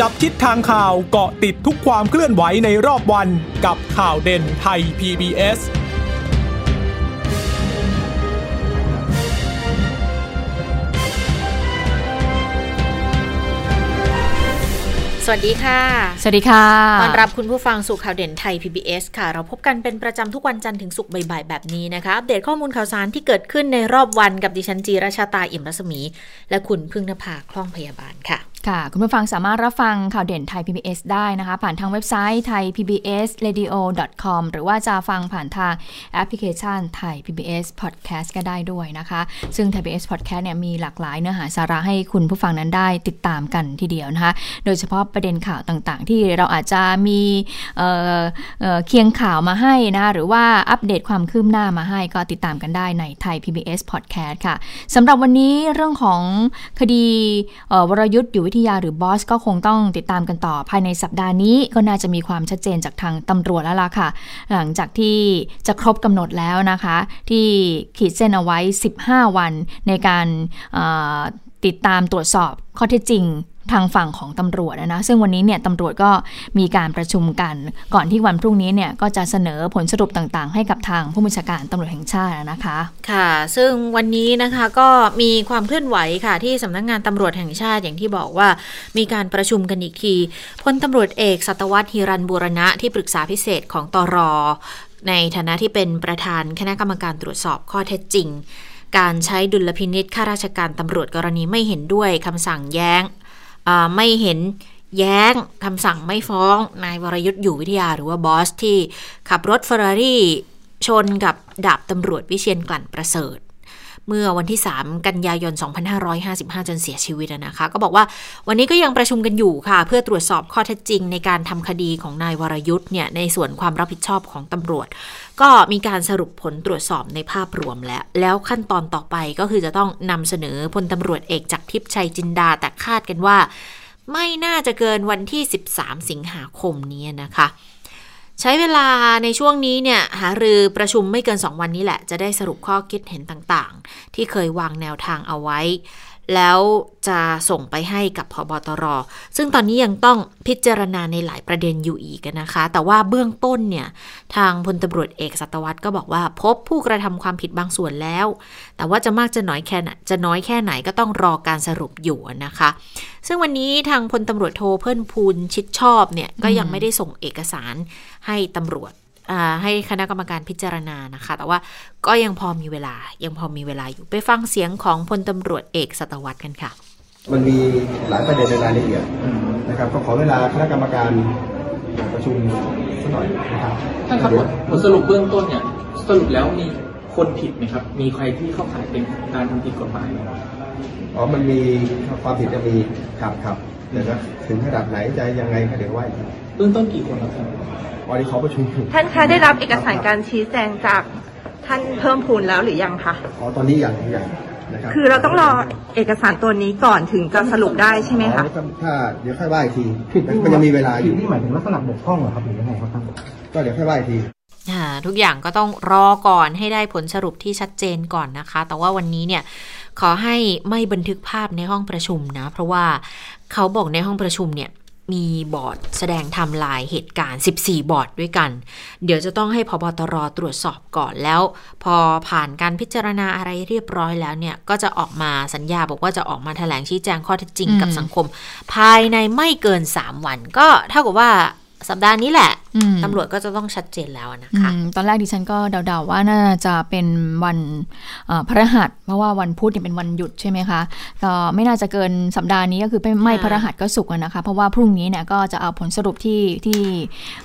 จับทิศทางข่าวเกาะติดทุกความเคลื่อนไหวในรอบวันกับข่าวเด่นไทย PBS สวัสดีค่ะ สวัสดีค่ะ ต้อนรับคุณผู้ฟังสู่ข่าวเด่นไทย PBS ค่ะ เราพบกันเป็นประจำทุกวันจันทร์ถึงศุกร์บ่ายๆ แบบนี้นะคะ อัปเดตข้อมูลข่าวสารที่เกิดขึ้นในรอบวันกับดิฉันจีราชาตาอิ่มรัศมี และคุณพึ่งนภาคล่องพยาบาลค่ะ ค่ะ คุณผู้ฟังสามารถรับฟังข่าวเด่นไทย PBS ได้นะคะ ผ่านทางเว็บไซต์ไทย PBS radio com หรือว่าจะฟังผ่านทางแอปพลิเคชันไทย PBS podcast ก็ได้ด้วยนะคะ ซึ่งไทย PBS podcast เนี่ยมีหลากหลายเนื้อหาสาระให้คุณผู้ฟังนั้นได้ติดตามกันทีเดียวนะคะ โดยเฉพาะประเด็นข่าวต่างๆ ที่เราอาจจะมีเเเคียงข่าวมาให้นะคะหรือว่าอัปเดตความคืบหน้ามาให้ก็ติดตามกันได้ในไทย PBS podcast ค่ะสำหรับวันนี้เรื่องของคดีวรยุทธ์อยู่วิทยาหรือบอสก็คงต้องติดตามกันต่อ ภายในสัปดาห์นี้ก็น่าจะมีความชัดเจนจากทางตำรวจแล้วล่ะค่ะ หลังจากที่จะครบกำหนดแล้วนะคะ ที่ขีดเส้นเอาไว้ 15 วันในการติดตามตรวจสอบข้อเท็จจริง ทางฝั่งของตำรวจนะซึ่งวันนี้เนี่ยตำรวจก็มีการประชุมกัน ก่อนที่วันพรุ่งนี้เนี่ยก็จะเสนอผลสรุปต่างๆ ให้กับทางผู้บัญชาการตำรวจแห่งชาตินะคะ ค่ะ ซึ่งวันนี้นะคะก็มีความเคลื่อนไหวค่ะที่สำนักงานตำรวจแห่งชาติอย่างที่บอกว่ามีการประชุมกันอีกทีพลตำรวจเอกสัตวัตฮิรันบูรณะที่ปรึกษาพิเศษของตรในฐานะที่เป็นประธานคณะกรรมการตรวจสอบข้อเท็จจริง การใช้ดุลพินิษข้าราชการตำรวจกรณีไม่เห็นด้วยคำสั่งแย้ง ไม่เห็นแย้งคำสั่งไม่ฟ้องนายวรยุทธ์อยู่วิทยาหรือว่าบอสที่ขับรถเฟอร์รารี่ชนกับดาบตำรวจวิเชียนกลั่นประเสริฐ เมื่อวันที่ 3 กันยายน 2555 จนเสียชีวิตนะคะ ก็บอกว่าวันนี้ก็ยังประชุมกันอยู่ค่ะ เพื่อตรวจสอบข้อเท็จจริงในการทำคดีของนายวรยุทธ์เนี่ยในส่วนความรับผิดชอบของตำรวจ ก็มีการสรุปผลตรวจสอบในภาพรวมแล้ว แล้วขั้นตอนต่อไปก็คือจะต้องนำเสนอพลตำรวจเอกจากทิพย์ชัยจินดาแต่คาดกันว่า ไม่น่าจะเกินวันที่ 13 สิงหาคมนี้นะคะ ใช้เวลาในช่วงนี้เนี่ยหารือประชุมไม่เกิน 2 วันนี้แหละ จะได้สรุปข้อคิดเห็นต่างๆ ที่เคยวางแนวทางเอาไว้ แล้วจะส่งไปให้กับพบตร ซึ่งตอนนี้ยังต้องพิจารณาในหลายประเด็นอยู่อีกนะคะ แต่ว่าเบื้องต้นเนี่ย ทางพลตำรวจเอกสัตวัตรก็บอกว่า พบผู้กระทำความผิดบางส่วนแล้ว แต่ว่าจะมากจะน้อยแค่ไหนจะน้อยแค่ไหนก็ต้องรอการสรุปอยู่นะคะ ซึ่งวันนี้ทางพลตำรวจโทเพิ่นพูนชิดชอบเนี่ยก็ยังไม่ได้ส่งเอกสารให้ตำรวจ ให้คณะกรรมการพิจารณานะคะ แต่ว่าก็ยังพอมีเวลา ยังพอมีเวลาอยู่ไปฟังเสียงของพลตำรวจเอกสัตวัตรกันค่ะ มันมีหลายประเด็นในรายละเอียดนะครับ ก็ขอเวลาคณะกรรมการประชุมสักหน่อยนะครับท่านครับผลผลสรุปเบื้องต้นเนี่ยสรุปแล้วมีคนผิดไหมครับ มีใครที่เข้าข่ายเป็นการทำผิดกฎหมายไหมครับอ๋อ มันมีความผิดจะมีครับครับเดี๋ยวนะถึงระดับไหนจะยังไงก็เดี๋ยวว่าอีกทีเบื้องต้นกี่คนแล้วครับ วันนี้ขอประชุมท่านคะได้รับเอกสารการชี้แจงจากท่านเพิ่มพูนแล้วหรือยังคะ อ๋อตอนนี้ยังยังนะครับคือเราต้องรอเอกสารตัวนี้ก่อนถึงจะสรุปได้ใช่ไหมอ๋คะอถ้าถ้าเดี๋ยวค่อยว่าอีกทีมันยังมีเวลาอยู่ นี่หมายถึงลักษณะบกพร่องเหรอครับหรือยังไงครับท่าน ก็เดี๋ยวค่อยว่าอีกที อ่าทุกอย่างก็ต้องรอก่อนให้ได้ผลสรุปที่ชัดเจนก่อนนะคะ แต่ว่าวันนี้เนี่ยขอให้ไม่บันทึกภาพในห้องประชุมนะ เพราะว่าเขาบอกในห้องประชุมเนี่ย มีบอร์ดแสดงทำลายเหตุการณ์ 14 บอร์ดด้วยกัน เดี๋ยวจะต้องให้พบตรตรวจสอบก่อนแล้ว พอผ่านการพิจารณาอะไรเรียบร้อยแล้วเนี่ย ก็จะออกมาสัญญาบอกว่าจะออกมาแถลงชี้แจงข้อเท็จจริงกับสังคม ภายในไม่เกิน 3 วัน ก็เท่ากับว่า สัปดาห์นี้แหละอืมตำรวจก็จะต้องชัดเจนแล้วนะอืคะมตอนแรกดิฉันก็เดาๆว่าน่าจะเป็นวันเอ่อพฤหัส เพราะว่าวันพุธเนี่ยเป็นวันหยุดใช่ไหมคะก็ไม่น่าจะเกินสัปดาห์นี้ก็คือไม่ไม่ค่ะพฤหัสก็ศุกร์อะนะคะ เพราะว่าพรุ่งนี้เนี่ยก็จะเอาผลสรุปที่ที่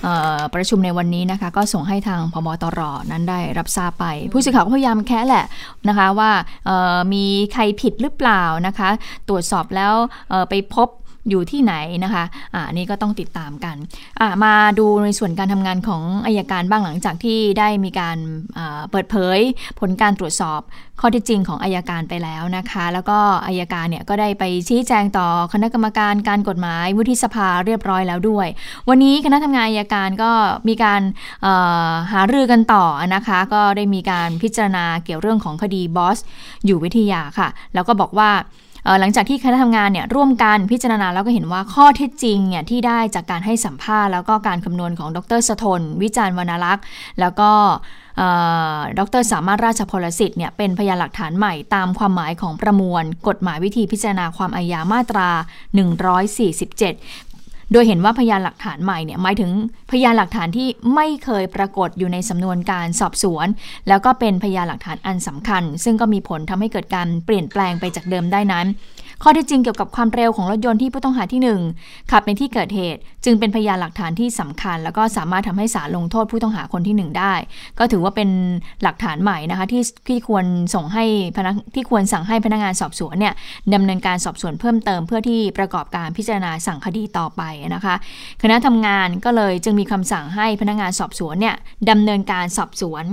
เอ่อประชุมในวันนี้นะคะ ก็ส่งให้ทางพบตรนั้นได้รับทราบไป ผู้สื่อข่าวก็พยายามแค่แหละนะคะว่าเอ่อมีใครผิดหรือเปล่านะคะ ตรวจสอบแล้วเอ่อไปพบ อยู่ที่ไหนนะคะอ่าอันนี่ก็ต้องติดตามกันอะมาดูในส่วนการทำงานของอายการบ้างหลังจากที่ได้มีการเปิดเผยผลการตรวจสอบข้อท็จจริงของอายการไปแล้วนะคะ แล้วก็อายการเนี่ยก็ได้ไปชี้แจงต่อคณะกรรมการการกฎหมายวุฒิสภาเรียบร้อยแล้วด้วย วันนี้คณะทำงานอายการก็มีการหารือกันต่อนะคะ ก็ได้มีการพิจารณาเกี่ยวเรื่องของคดีบอสอยู่วิทยาค่ะ แล้วก็บอกว่า หลังจากที่คณะทำงานเนี่ยร่วมกันพิจารณาแล้วก็เห็นว่าข้อเท็จจริงเนี่ยที่ได้จากการให้สัมภาษณ์แล้วก็การคำนวณของดรสะทนวิจารณ์วรรณลักษณ์ แล้วก็ดรสามารถราชพลสิทธิ์เนี่ยเป็นพยานหลักฐานใหม่ตามความหมายของประมวล กฎหมายวิธีพิจารณาความอาญามาตรา 147 โดยเห็นว่าพยานหลักฐานใหม่เนี่ยหมายถึงพยานหลักฐานที่ไม่เคยปรากฏอยู่ในสำนวนการสอบสวน แล้วก็เป็นพยานหลักฐานอันสำคัญ ซึ่งก็มีผลทำให้เกิดการเปลี่ยนแปลงไปจากเดิมได้นั้น ข้อเท็จจริงเกี่ยวกับความเร็วของรถยนต์ที่ผู้ต้องหาที่ 1 ขับในที่เกิดเหตุ จึงเป็นพยานหลักฐานที่สำคัญ แล้วก็สามารถทำให้ศาลลงโทษผู้ต้องหาคนที่ 1 ได้ ก็ถือว่าเป็นหลักฐานใหม่นะคะที่ที่ควรส่งให้พนักที่ควรสั่งให้พนักงานสอบสวนเนี่ยดำเนินการสอบสวนเพิ่มเติม เพื่อที่ประกอบการพิจารณาสั่งคดีต่อไปนะคะคณะทำงานก็เลยจึงมีคำสั่งให้พนักงานสอบสวนเนี่ยดำเนินการสอบสวน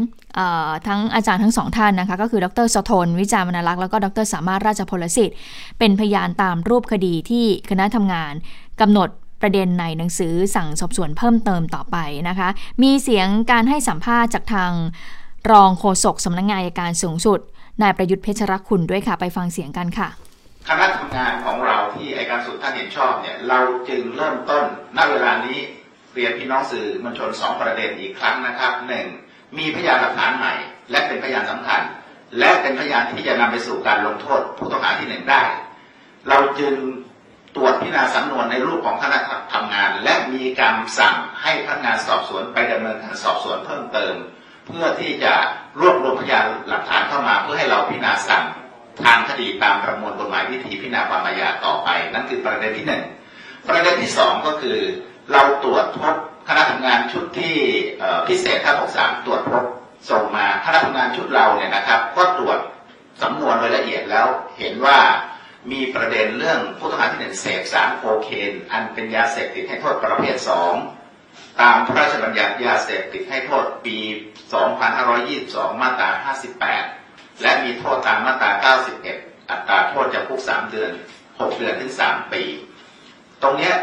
ทั้งอาจารย์ทั้งสองท่านนะคะ ก็คือดรสะทนวิจารณ์วรรณลักษ์แล้วก็ดรสามารถราชพลสิทธิ์ เป็นพยานตามรูปคดีที่คณะทำงานกำหนดประเด็นในหนังสือสั่งสอบสวนเพิ่มเติมต่อไปนะคะ มีเสียงการให้สัมภาษณ์จากทางรองโฆษกสำนักงานอัยการสูงสุด นายประยุทธ์เพชรรักคุณด้วยค่ะ ไปฟังเสียงกันค่ะ คณะทำงานของเราที่อัยการสูงท่านเห็นชอบเนี่ยเราจึงเริ่มต้นณเวลานี้เรียนพี่น้องสื่อมวลชนสองประเด็นอีกครั้งนะครับหนึ่ง มีพยานหลักฐานใหม่ และเป็นพยานสำคัญ และเป็นพยานที่จะนำไปสู่การลงโทษผู้ต้องหาที่หนึ่งได้ เราจึงตรวจพิจารณาสำนวนในรูปของคณะทำงาน และมีการสั่งให้พนักงานสอบสวนไปดำเนินการสอบสวนเพิ่มเติม เพื่อที่จะรวบรวมพยานหลักฐานเข้ามา เพื่อให้เราพิจารณาสั่งทางคดีตามประมวลกฎหมายวิธีพิจารณาความอาญาต่อไป นั่นคือประเด็นที่หนึ่งประเด็นที่สองก็คือ เราตรวจพบ คณะทำงานชุดที่พิเศษท่า63ตรวจพบส่งมาคณะทำงานชุดเราเนี่ยนะครับ ก็ตรวจสำนวนโดยละเอียดแล้วเห็นว่ามีประเด็นเรื่องผู้ต้องหาที่หนึ่งเสพสารโคเคน อันเป็นยาเสพติดให้โทษประเภทสองตามพระราชบัญญัติยาเสพติดให้โทษปี 2522 มาตรา 58 และมีโทษตามมาตรา 91 อัตราโทษจำคุก 3 เดือน 6 เดือนถึง 3 ปี ตรงเนี้ย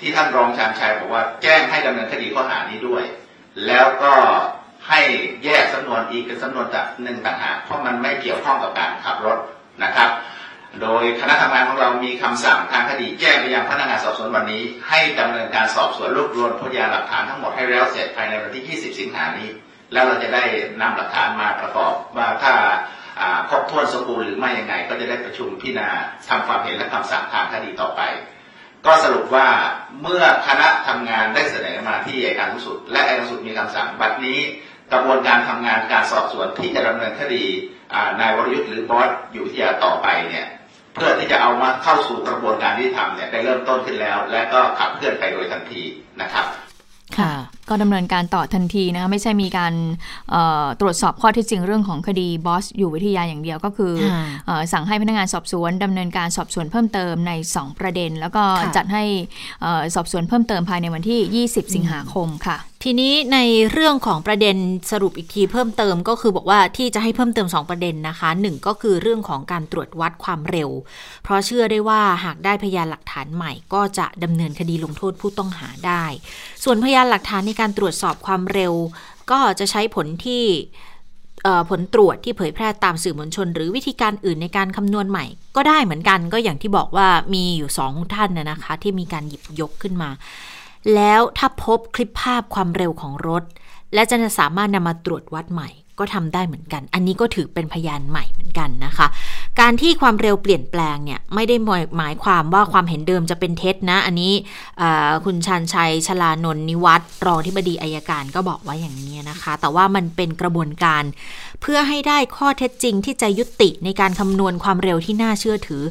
ที่ท่านรองชานชัยบอกว่าแจ้งให้ดำเนินคดีข้อหานี้ด้วย แล้วก็ให้แยกสำนวนอีกเป็นสำนวนจากหนึ่งต่างหากเพราะมันไม่เกี่ยวข้องกับการขับรถนะครับ โดยคณะทำงานของเรามีคำสั่งทางคดีแจ้งไปยังพนักงานสอบสวนวันนี้ ให้ดำเนินการสอบสวนรวบรวมพยานหลักฐานทั้งหมดให้แล้วเสร็จภายในวันที่ 20 สิงหานี้ แล้วเราจะได้นำหลักฐานมาประกอบว่าถ้าอ่าครบถ้วนสมบูรณ์หรือไม่ยังไง ก็จะได้ประชุมพิจารณาทำความเห็นและคำสั่งทางคดีต่อไป ก็สรุปว่าเมื่อคณะทำงานได้เสนอมาที่อัยการสูงสุด และอัยการสูงสุดมีคำสั่งบัดนี้กระบวนการทำงานการสอบสวนที่จะดำเนินคดีนายวรยุทธ์หรือบอสอยู่ที่ยาต่อไปเนี่ยเพื่อที่จะเอามาเข้าสู่กระบวนการที่ทำเนี่ยได้เริ่มต้นขึ้นแล้ว และก็ขับเคลื่อนไปโดยทันทีนะครับ ค่ะ ก็ดำเนินการต่อทันทีนะคะไม่ใช่มีการเอ่อตรวจสอบข้อเท็จจริงเรื่องของคดีบอสอยู่วิทยาอย่างเดียวก็คือค่ะเอ่อสั่งให้พนักงานสอบสวนดำเนินการสอบสวนเพิ่มเติมใน 2 ประเด็น แล้วก็ค่ะจัดให้เอ่อสอบสวนเพิ่มเติมภายในวันที่ 20 สิงหาคมค่ะ ทีนี้ในเรื่องของประเด็นสรุปอีกทีเพิ่มเติมก็คือบอกว่าที่จะให้เพิ่มเติม 2 ประเด็นนะคะหนึ่งก็คือเรื่องของการตรวจวัดความเร็ว เพราะเชื่อได้ว่าหากได้พยานหลักฐานใหม่ ก็จะดำเนินคดีลงโทษผู้ต้องหาได้ ส่วนพยานหลักฐานในการตรวจสอบความเร็ว ก็จะใช้ผลที่ผลตรวจที่เผยแพร่ตามสื่อมวลชน หรือวิธีการอื่นในการคำนวณใหม่ ก็ได้เหมือนกันก็อย่างที่บอกว่ามีอยู่สองท่านนะนะคะ ที่มีการหยิบยกขึ้นมา แล้วถ้าพบคลิปภาพความเร็วของรถ และจะสามารถนำมาตรวจวัดใหม่ ก็ทำได้เหมือนกัน อันนี้ก็ถือเป็นพยานใหม่เหมือนกันนะคะ การที่ความเร็วเปลี่ยนแปลงเนี่ยไม่ได้หมายหมายความว่าความเห็นเดิมจะเป็นเท็จนะ อันนี้คุณชันชัยชลานนนิวัตรรองที่บดีอายการก็บอกว่าอย่างนี้นะคะ แต่ว่ามันเป็นกระบวนการ เพื่อให้ได้ข้อเท็จจริงที่จะยุติในการคำนวณความเร็วที่น่าเชื่อถือ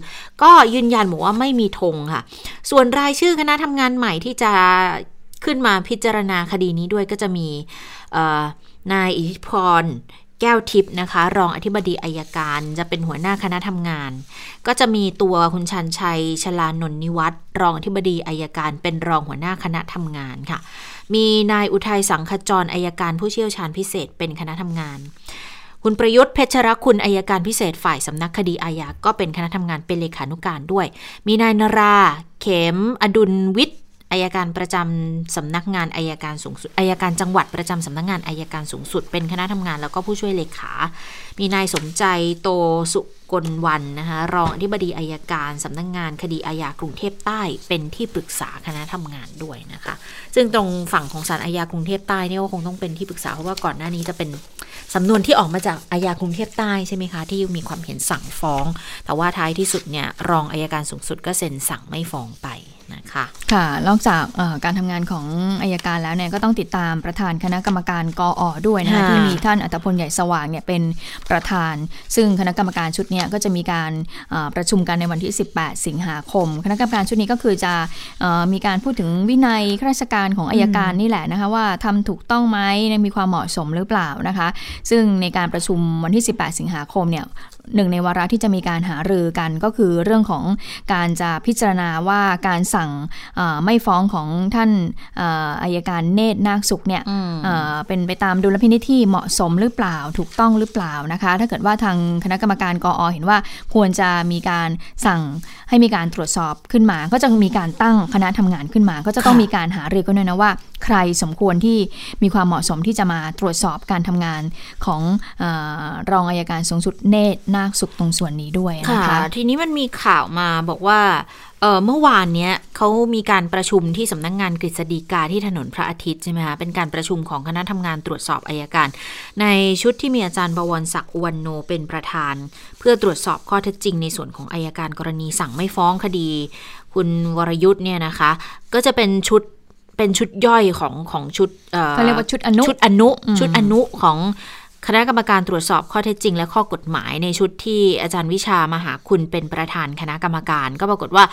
ก็ยืนยันบอกว่าไม่มีธงค่ะ ส่วนรายชื่อคณะทำงานใหม่ที่จะขึ้นมาพิจารณาคดีนี้ด้วยก็จะมีนายอิทธิพร แก้วทิพย์นะคะ รองอธิบดีอายการจะเป็นหัวหน้าคณะทำงาน ก็จะมีตัวคุณชันชัยชลานนท์นิวัตรรองอธิบดีอายการเป็นรองหัวหน้าคณะทำงานค่ะ มีนายอุทัยสังขจรอายการผู้เชี่ยวชาญพิเศษเป็นคณะทำงาน คุณประยุทธ์เพชรคุณอายการพิเศษฝ่ายสำนักคดีอาญาก็เป็นคณะทำงานเป็นเลขานุการด้วย มีนายนรา เข็ม อดุลวิทย์ อายการประจำสำนักงานอายการสูงสุดอายการจังหวัดประจำสำนักงานอายการสูงสุด เป็นคณะทำงานแล้วก็ผู้ช่วยเลขา มีนายสมใจโตสุกลวันนะคะรองอธิบดีอายการสำนักงานคดีอาญากรุงเทพใต้เป็นที่ปรึกษาคณะทำงานด้วยนะคะ ซึ่งตรงฝั่งของศาลอาญากรุงเทพใต้เนี่ยก็คงต้องเป็นที่ปรึกษาเพราะว่าก่อนหน้านี้จะเป็นสำนวนที่ออกมาจากอาญากรุงเทพใต้ใช่ไหมคะ ที่มีความเห็นสั่งฟ้อง แต่ว่าท้ายที่สุดเนี่ยรองอายการสูงสุดก็เซ็นสั่งไม่ฟ้องไปนะคะค่ะนอกจากเอ่อการทำงานของอายการแล้วเนี่ยก็ต้องติดตามประธานคณะกรรมการกออด้วยนะคะค่ะที่มีท่านอัตพลใหญ่สว่างเนี่ยเป็นประธาน ซึ่งคณะกรรมการชุดเนี้ก็จะมีการเอ่อประชุมกันในวันที่ 18 สิงหาคม คณะกรรมการชุดนี้ก็คือจะเอ่อมีการพูดถึงวินัยข้าราชการของอายการนี่แหละนะคะว่าทำถูกต้องไหมมีความเหมาะสมหรือเปล่านะคะ ซึ่งในการประชุมวันที่ 18 สิงหาคมเนี่ยหนึ่งในวาระที่จะมีการหารือกันก็คือเรื่องของการจะพิจารณาว่าการสั่งเอ่อไม่ฟ้องของท่านเอ่ออายการเนตรนาคสุขเนี่ยอืมเอ่อเป็นไปตามดุลพินิจที่เหมาะสมหรือเปล่าถูกต้องหรือเปล่านะคะ ถ้าเกิดว่าทางคณะกรรมการกออเห็นว่าควรจะมีการสั่งให้มีการตรวจสอบขึ้นมา ก็จะมีการตั้งคณะทำงานขึ้นมา ก็จะต้องมีการหารือกันด้วยนะว่า ใครสมควรที่มีความเหมาะสมที่จะมาตรวจสอบการทำงานของออรองอายการสูงสุดเนตรนาคสุขตรงส่วนนี้ด้วยนะคะคะทีนี้มันมีข่าวมาบอกว่า เอ่อเมื่อวานเนี้ยเขามีการประชุมที่สำนักงานกฤษฎีกาที่ถนนพระอาทิตย์ใช่ไหมคะเป็นการประชุมของคณะทำงานตรวจสอบอายการ ในชุดที่มีอาจารย์บวรศักดิ์อุวันโนเป็นประธาน เพื่อตรวจสอบข้อเท็จจริงในส่วนของอายการกรณีสั่งไม่ฟ้องคดี คุณวรยุทธ์เนี่ยนะคะ ก็จะเป็นชุดเป็นชุดย่อยของของชุดอ่อเขาเรียกว่าชุดอนุชุดอนุอืมชุดอนุของ คณะกรรมการตรวจสอบข้อเท็จจริง และข้อกฎหมายในชุดที่อาจารย์วิชามาหาคุณเป็นประธานคณะกรรมการ ก็ปรากฏว่า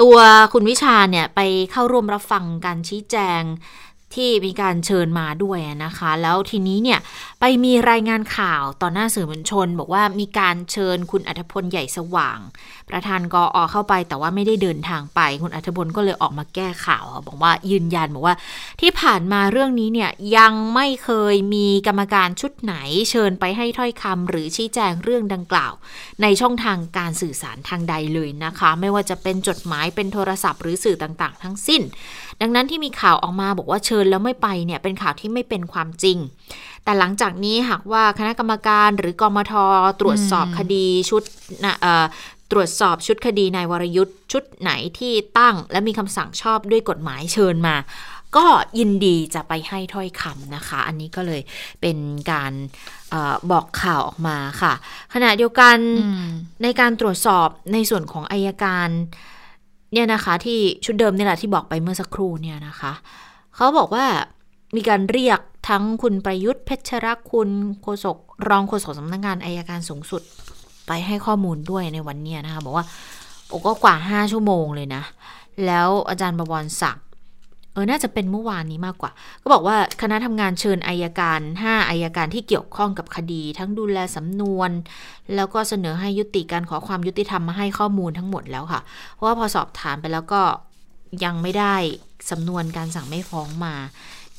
ตัวคุณวิชาเนี่ยไปเข้าร่วมรับฟังการชี้แจง ที่มีการเชิญมาด้วยนะคะ แล้วทีนี้เนี่ยไปมีรายงานข่าวต่อหน้าสื่อมวลชน บอกว่ามีการเชิญคุณอัธพลใหญ่สว่าง ประธานกออเข้าไป แต่ว่าไม่ได้เดินทางไป คุณอัธพลก็เลยออกมาแก้ข่าวบอกว่ายืนยันบอกว่าที่ผ่านมาเรื่องนี้เนี่ยยังไม่เคยมีกรรมการชุดไหน เชิญไปให้ถ้อยคำหรือชี้แจงเรื่องดังกล่าว ในช่องทางการสื่อสารทางใดเลยนะคะ ไม่ว่าจะเป็นจดหมายเป็นโทรศัพท์หรือสื่อต่างๆ ทั้งสิ้นดังนั้นที่มีข่าวออกมาบอกว่าเชิญแล้วไม่ไปเนี่ยเป็นข่าวที่ไม่เป็นความจริง แต่หลังจากนี้หากว่าคณะกรรมการหรือกมทตรวจสอบคดีชุดนะเอ่อตรวจสอบชุดคดีนายวรยุทธ์ชุดไหนที่ตั้ง และมีคำสั่งชอบด้วยกฎหมายเชิญมา ก็ยินดีจะไปให้ถ้อยคำนะคะ อันนี้ก็เลยเป็นการเออบอกข่าวออกมาค่ะ ขณะเดียวกันอืมในการตรวจสอบในส่วนของอายการ เนี่ยนะคะที่ชุดเดิมนี่แหละที่บอกไปเมื่อสักครู่เนี่ยนะคะ เขาบอกว่ามีการเรียกทั้งคุณประยุทธ์เพชรคุณโฆษกรองโฆษกสำนักงานอายการสูงสุด ไปให้ข้อมูลด้วยในวันเนี้ยนะคะ บอกว่าโอ้ก็กว่าห้าชั่วโมงเลยนะ แล้วอาจารย์บวรศักดิ์ เออ น่าจะเป็นเมื่อวานนี้มากกว่า ก็บอกว่าคณะทำงานเชิญอายการ 5อายการที่เกี่ยวข้องกับคดี ทั้งดูแลสำนวน แล้วก็เสนอให้ยุติการขอความยุติธรรมมาให้ข้อมูลทั้งหมดแล้วค่ะ เพราะว่าพอสอบถามไปแล้วก็ยังไม่ได้สำนวนการสั่งไม่ฟ้องมา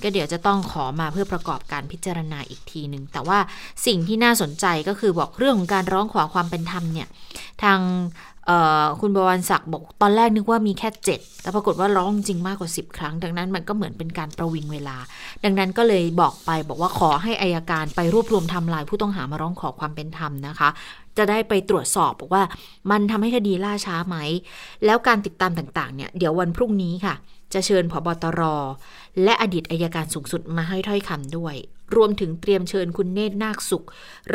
ก็เดี๋ยวจะต้องขอมาเพื่อประกอบการพิจารณาอีกทีหนึ่งแต่ว่าสิ่งที่น่าสนใจก็คือบอกเรื่องของการร้องขอความเป็นธรรมเนี่ย ทาง คุณบวรศักดิ์บอกตอนแรกนึกว่ามีแค่ 7 แต่ปรากฏว่าร้องจริงมากกว่า 10 ครั้ง ดังนั้นมันก็เหมือนเป็นการประวิงเวลา ดังนั้นก็เลยบอกไปบอกว่าขอให้อายการไปรวบรวมทำลายผู้ต้องหามาร้องขอความเป็นธรรมนะคะ จะได้ไปตรวจสอบบอกว่ามันทำให้คดีล่าช้าไหม แล้วการติดตามต่างๆเนี่ยเดี๋ยววันพรุ่งนี้ค่ะ จะเชิญผบตร และอดีตอายการสูงสุดมาให้ถ้อยคำด้วย รวมถึงเตรียมเชิญคุณเนตรนาคสุข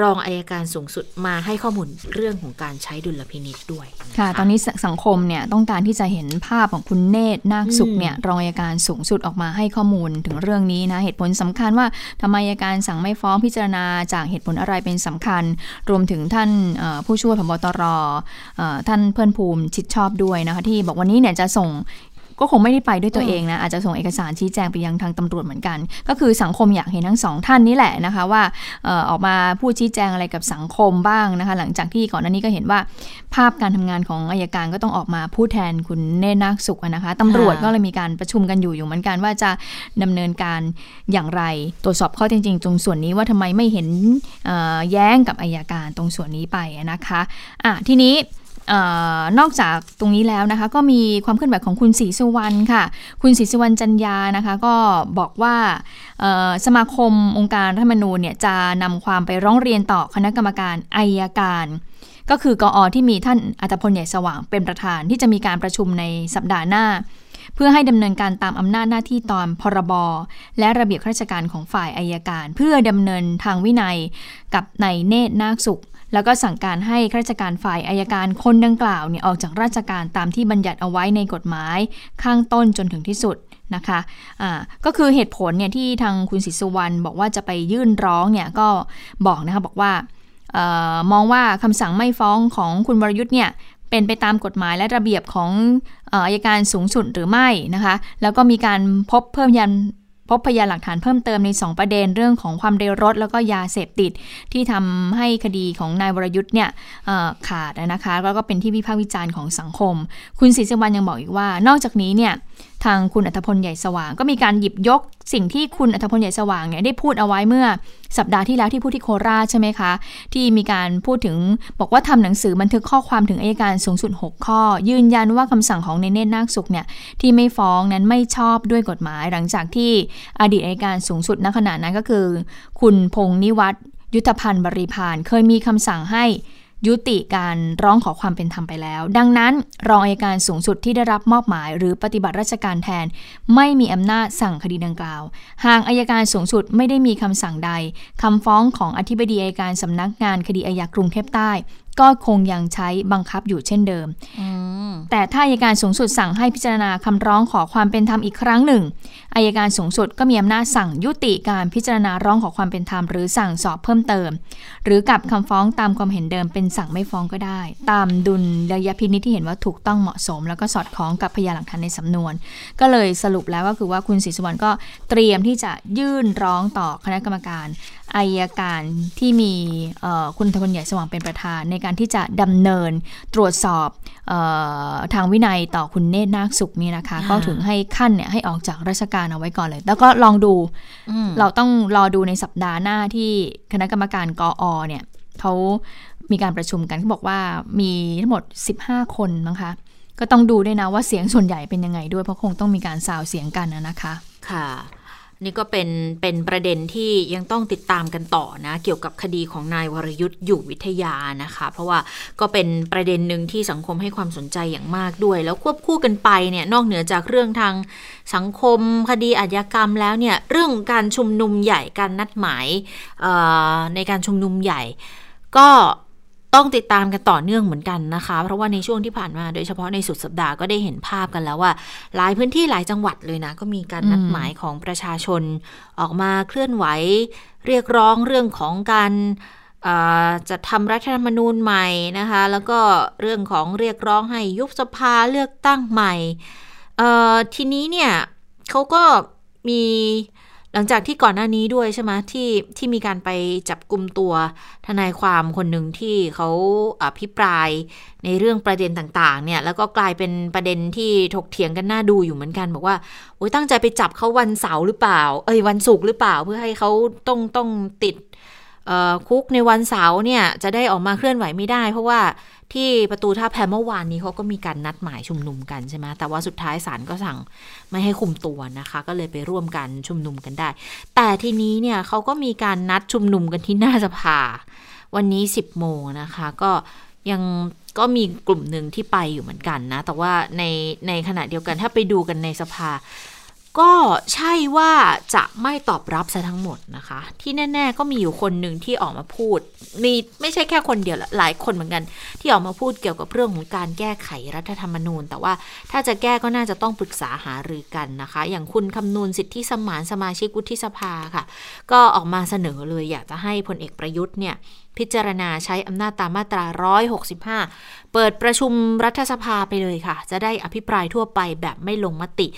รองอายการสูงสุดมาให้ข้อมูลเรื่องของการใช้ดุลพินิษด้วยนค่ะ ตอนนี้สสังคมเนี่ยต้องการที่จะเห็นภาพของคุณเนตรนาคสุขอืมเนี่ยรองอัยการสูงสุดออกมาให้ข้อมูลถึงเรื่องนี้นะเหตุผลสำคัญว่าทำไมอัยการสั่งไม่ฟ้องพิจารณาจากเหตุผลอะไรเป็นสำคัญ รวมถึงท่านเอ่อผู้ช่วยผบตรเอ่อท่านเพื่อนภูมิชิดชอบด้วยนะคะที่บอกวันนี้เนี่ยจะส่ง ก็คงไม่ได้ไปด้วยตัวเองนะอาจจะส่งเอกสารชี้แจงไปยังทางตำรวจเหมือนกัน ก็คือสังคมอยากเห็นทั้งสองท่านนี่แหละนะคะว่าเอ่อออกมาพูดชี้แจงอะไรกับสังคมบ้างนะคะ หลังจากที่ก่อนหน้านี้ก็เห็นว่า ภาพการทำงานของอายการก็ต้องออกมาพูดแทนคุณเนตรนาคสุขอะนะคะตำรวจก็เลยมีการประชุมกันอยู่อยู่เหมือนกันว่าจะดำเนินการอย่างไร ตรวจสอบข้อเท็จจริงตรงส่วนนี้ว่าทำไมไม่เห็นเอ่อแย้งกับอายการตรงส่วนนี้ไปอะนะคะอะทีนี้ ออนอกจากตรงนี้แล้วนะคะ ก็มีความเคลื่อนไหวของคุณศรีสุวรรณค่ะ คุณศรีสุวรรณจันยานะคะ ก็บอกว่าสมาคมองค์การรัฐธรรมนูญเนี่ยจะนำความไปร้องเรียนต่อคณะกรรมการอายการ ก็คือกออที่มีท่านอัตพลใหญ่สว่างเป็นประธานที่จะมีการประชุมในสัปดาห์หน้า เพื่อให้ดำเนินการตามอำนาจหน้าที่ตอนพรบและระเบียบราชการของฝ่ายอายการ เพื่อดำเนินทางวินัยกับนายเนตรนาคสุข แล้วก็สั่งการให้ข้าราชการฝ่ายอายการคนดังกล่าวเนี่ยออกจากราชการตามที่บัญญัติเอาไว้ในกฎหมายข้างต้นจนถึงที่สุดนะคะะก็คือเหตุผลเนี่ยที่ทางคุณศิสุวรรณบอกว่าจะไปยื่นร้องเนี่ยก็บอกนะคะบอกว่าออมองว่าคำสั่งไม่ฟ้องของคุณวรยุทธ์เนี่ยเป็นไปตามกฎหมายและระเบียบของอายการสูงสุดหรือไม่นะคะ แล้วก็มีการพบเพิ่มยัน พบพยานหลักฐานเพิ่มเติมใน 2 ประเด็นเรื่องของความเร็วรถ แล้วก็ยาเสพติด ที่ทำให้คดีของนายวรยุทธ์เนี่ยขาดนะคะแล้วก็เป็นที่วิพากษ์วิจารณ์ของสังคม คุณศรีสวรรณยังบอกอีกว่า นอกจากนี้เนี่ยทางคุณอัธพลใหญ่สว่าง ก็มีการหยิบยกสิ่งที่คุณอัธพลใหญ่สว่างเนี่ยได้พูดเอาไว้เมื่อสัปดาห์ที่แล้วที่พูดที่โคราชใช่ไหมคะ ที่มีการพูดถึงบอกว่าทำหนังสือบันทึกข้อความถึงอายการสูงสุด 6 ข้อ ยืนยันว่าคำสั่งของเนเนตนาคสุขเนี่ยที่ไม่ฟ้องนั้นไม่ชอบด้วยกฎหมาย หลังจากที่อดีตอายการสูงสุดณขณะนั้นก็คือ คุณพงนิวัตรยุทธพันธ์บริพานเคยมีคำสั่งให้ ยุติการร้องขอความเป็นธรรมไปแล้ว ดังนั้น รองอายการสูงสุดที่ได้รับมอบหมาย หรือปฏิบัติราชการแทน ไม่มีอำนาจสั่งคดีดังกล่าว หากอายการสูงสุดไม่ได้มีคำสั่งใดคำฟ้องของอธิบดีอายการสำนักงานคดีอาญากรุงเทพใต้ ก็คงยังใช้บังคับอยู่เช่นเดิม แต่ถ้าอายการสูงสุดสั่งให้พิจารณาคำร้องขอความเป็นธรรมอีกครั้งหนึ่งอายการสูงสุดก็มีอำนาจสั่งยุติการพิจารณาร้องขอความเป็นธรรมหรือสั่งสอบเพิ่มเติม หรือกับคำฟ้องตามความเห็นเดิมเป็นสั่งไม่ฟ้องก็ได้ ตามดุลระยะพินิจที่เห็นว่าถูกต้องเหมาะสม แล้วก็สอดคล้องกับพยานหลักฐานในสำนวน ก็เลยสรุปแล้วก็คือว่าคุณศรีสุวรรณก็เตรียมที่จะยื่นร้องต่อคณะกรรมการ อายการที่มีคุณทพลใหญ่สว่างเป็นประธาน ในการที่จะดำเนินตรวจสอบออทางวินัยต่อคุณเนตรนาคสุขนี่นะคะ ก็ถึงให้ขั้นเนี่ยให้ออกจากราชการเอาไว้ก่อนเลย แล้วก็ลองดูเราต้องรอดูในสัปดาห์หน้าที่คณะกรรมการกออเนี่ยเขามีการประชุมกันเขาบอกว่ามีทั้งหมด 15 คนนะคะก็ต้องดูด้วยนะว่าเสียงส่วนใหญ่เป็นยังไงด้วยเพราะคงต้องมีการสาวเสียงกันนะคะ ค่ะ นี่ก็เป็นเป็นประเด็นที่ยังต้องติดตามกันต่อนะ เกี่ยวกับคดีของนายวรยุทธ์อยู่วิทยานะคะ เพราะว่าก็เป็นประเด็นหนึ่งที่สังคมให้ความสนใจอย่างมากด้วย แล้วควบคู่กันไปเนี่ยนอกเหนือจากเรื่องทางสังคมคดีอาญากรรมแล้วเนี่ยเรื่องการชุมนุมใหญ่การนัดหมายในการชุมนุมใหญ่ ก็ ต้องติดตามกันต่อเนื่องเหมือนกันนะคะ เพราะว่าในช่วงที่ผ่านมา โดยเฉพาะในสุดสัปดาห์ก็ได้เห็นภาพกันแล้วว่า หลายพื้นที่หลายจังหวัดเลยนะ ก็มีการนัดหมายของประชาชน ออกมาเคลื่อนไหว เรียกร้องเรื่องของการจะทำรัฐธรรมนูญใหม่นะคะ แล้วก็เรื่องของเรียกร้องให้ยุบสภาเลือกตั้งใหม่ทีนี้เนี่ยเขาก็มี หลังจากที่ก่อนหน้านี้ด้วยใช่ไหมที่ที่มีการไปจับกลุ่มตัวทนายความคนหนึ่งที่เขาอภิปรายในเรื่องประเด็นต่างๆ เนี่ยแล้วก็กลายเป็นประเด็นที่ถกเถียงกันน่าดูอยู่เหมือนกัน บอกว่าโอ้ยตั้งใจไปจับเขาวันเสาร์หรือเปล่า เอ้ยวันศุกร์หรือเปล่าเพื่อให้เขาต้องต้องติด คุกในวันเสาร์เนี่ยจะได้ออกมาเคลื่อนไหวไม่ได้ เพราะว่าที่ประตูท่าแพเมื่อวานนี้เขาก็มีการนัดหมายชุมนุมกันใช่ไหมแต่ว่าสุดท้ายศาลก็สั่งไม่ให้คุมตัวนะคะ ก็เลยไปร่วมกันชุมนุมกันได้ แต่ทีนี้เนี่ยเขาก็มีการนัดชุมนุมกันที่หน้าสภา วันนี้ 10โมงนะคะ ก็ยังก็มีกลุ่มหนึ่งที่ไปอยู่เหมือนกันนะ แต่ว่าในในขณะเดียวกันถ้าไปดูกันในสภา ก็ใช่ว่าจะไม่ตอบรับซะทั้งหมดนะคะ ที่แน่ ๆ ก็มีอยู่คนหนึ่งที่ออกมาพูด มีไม่ใช่แค่คนเดียวหลายคนเหมือนกัน ที่ออกมาพูดเกี่ยวกับเรื่องของการแก้ไขรัฐธรรมนูญ แต่ว่าถ้าจะแก้ก็น่าจะต้องปรึกษาหารือกันนะคะ อย่างคุณคำนูนสิทธิสมานสมาชิกวุฒิสภาค่ะ ก็ออกมาเสนอเลยอยากจะให้พลเอกประยุทธ์เนี่ย พิจารณาใช้อำนาจตามมาตรา 165 เปิดประชุมรัฐสภาไปเลยค่ะ จะได้อภิปรายทั่วไปแบบไม่ลงมติ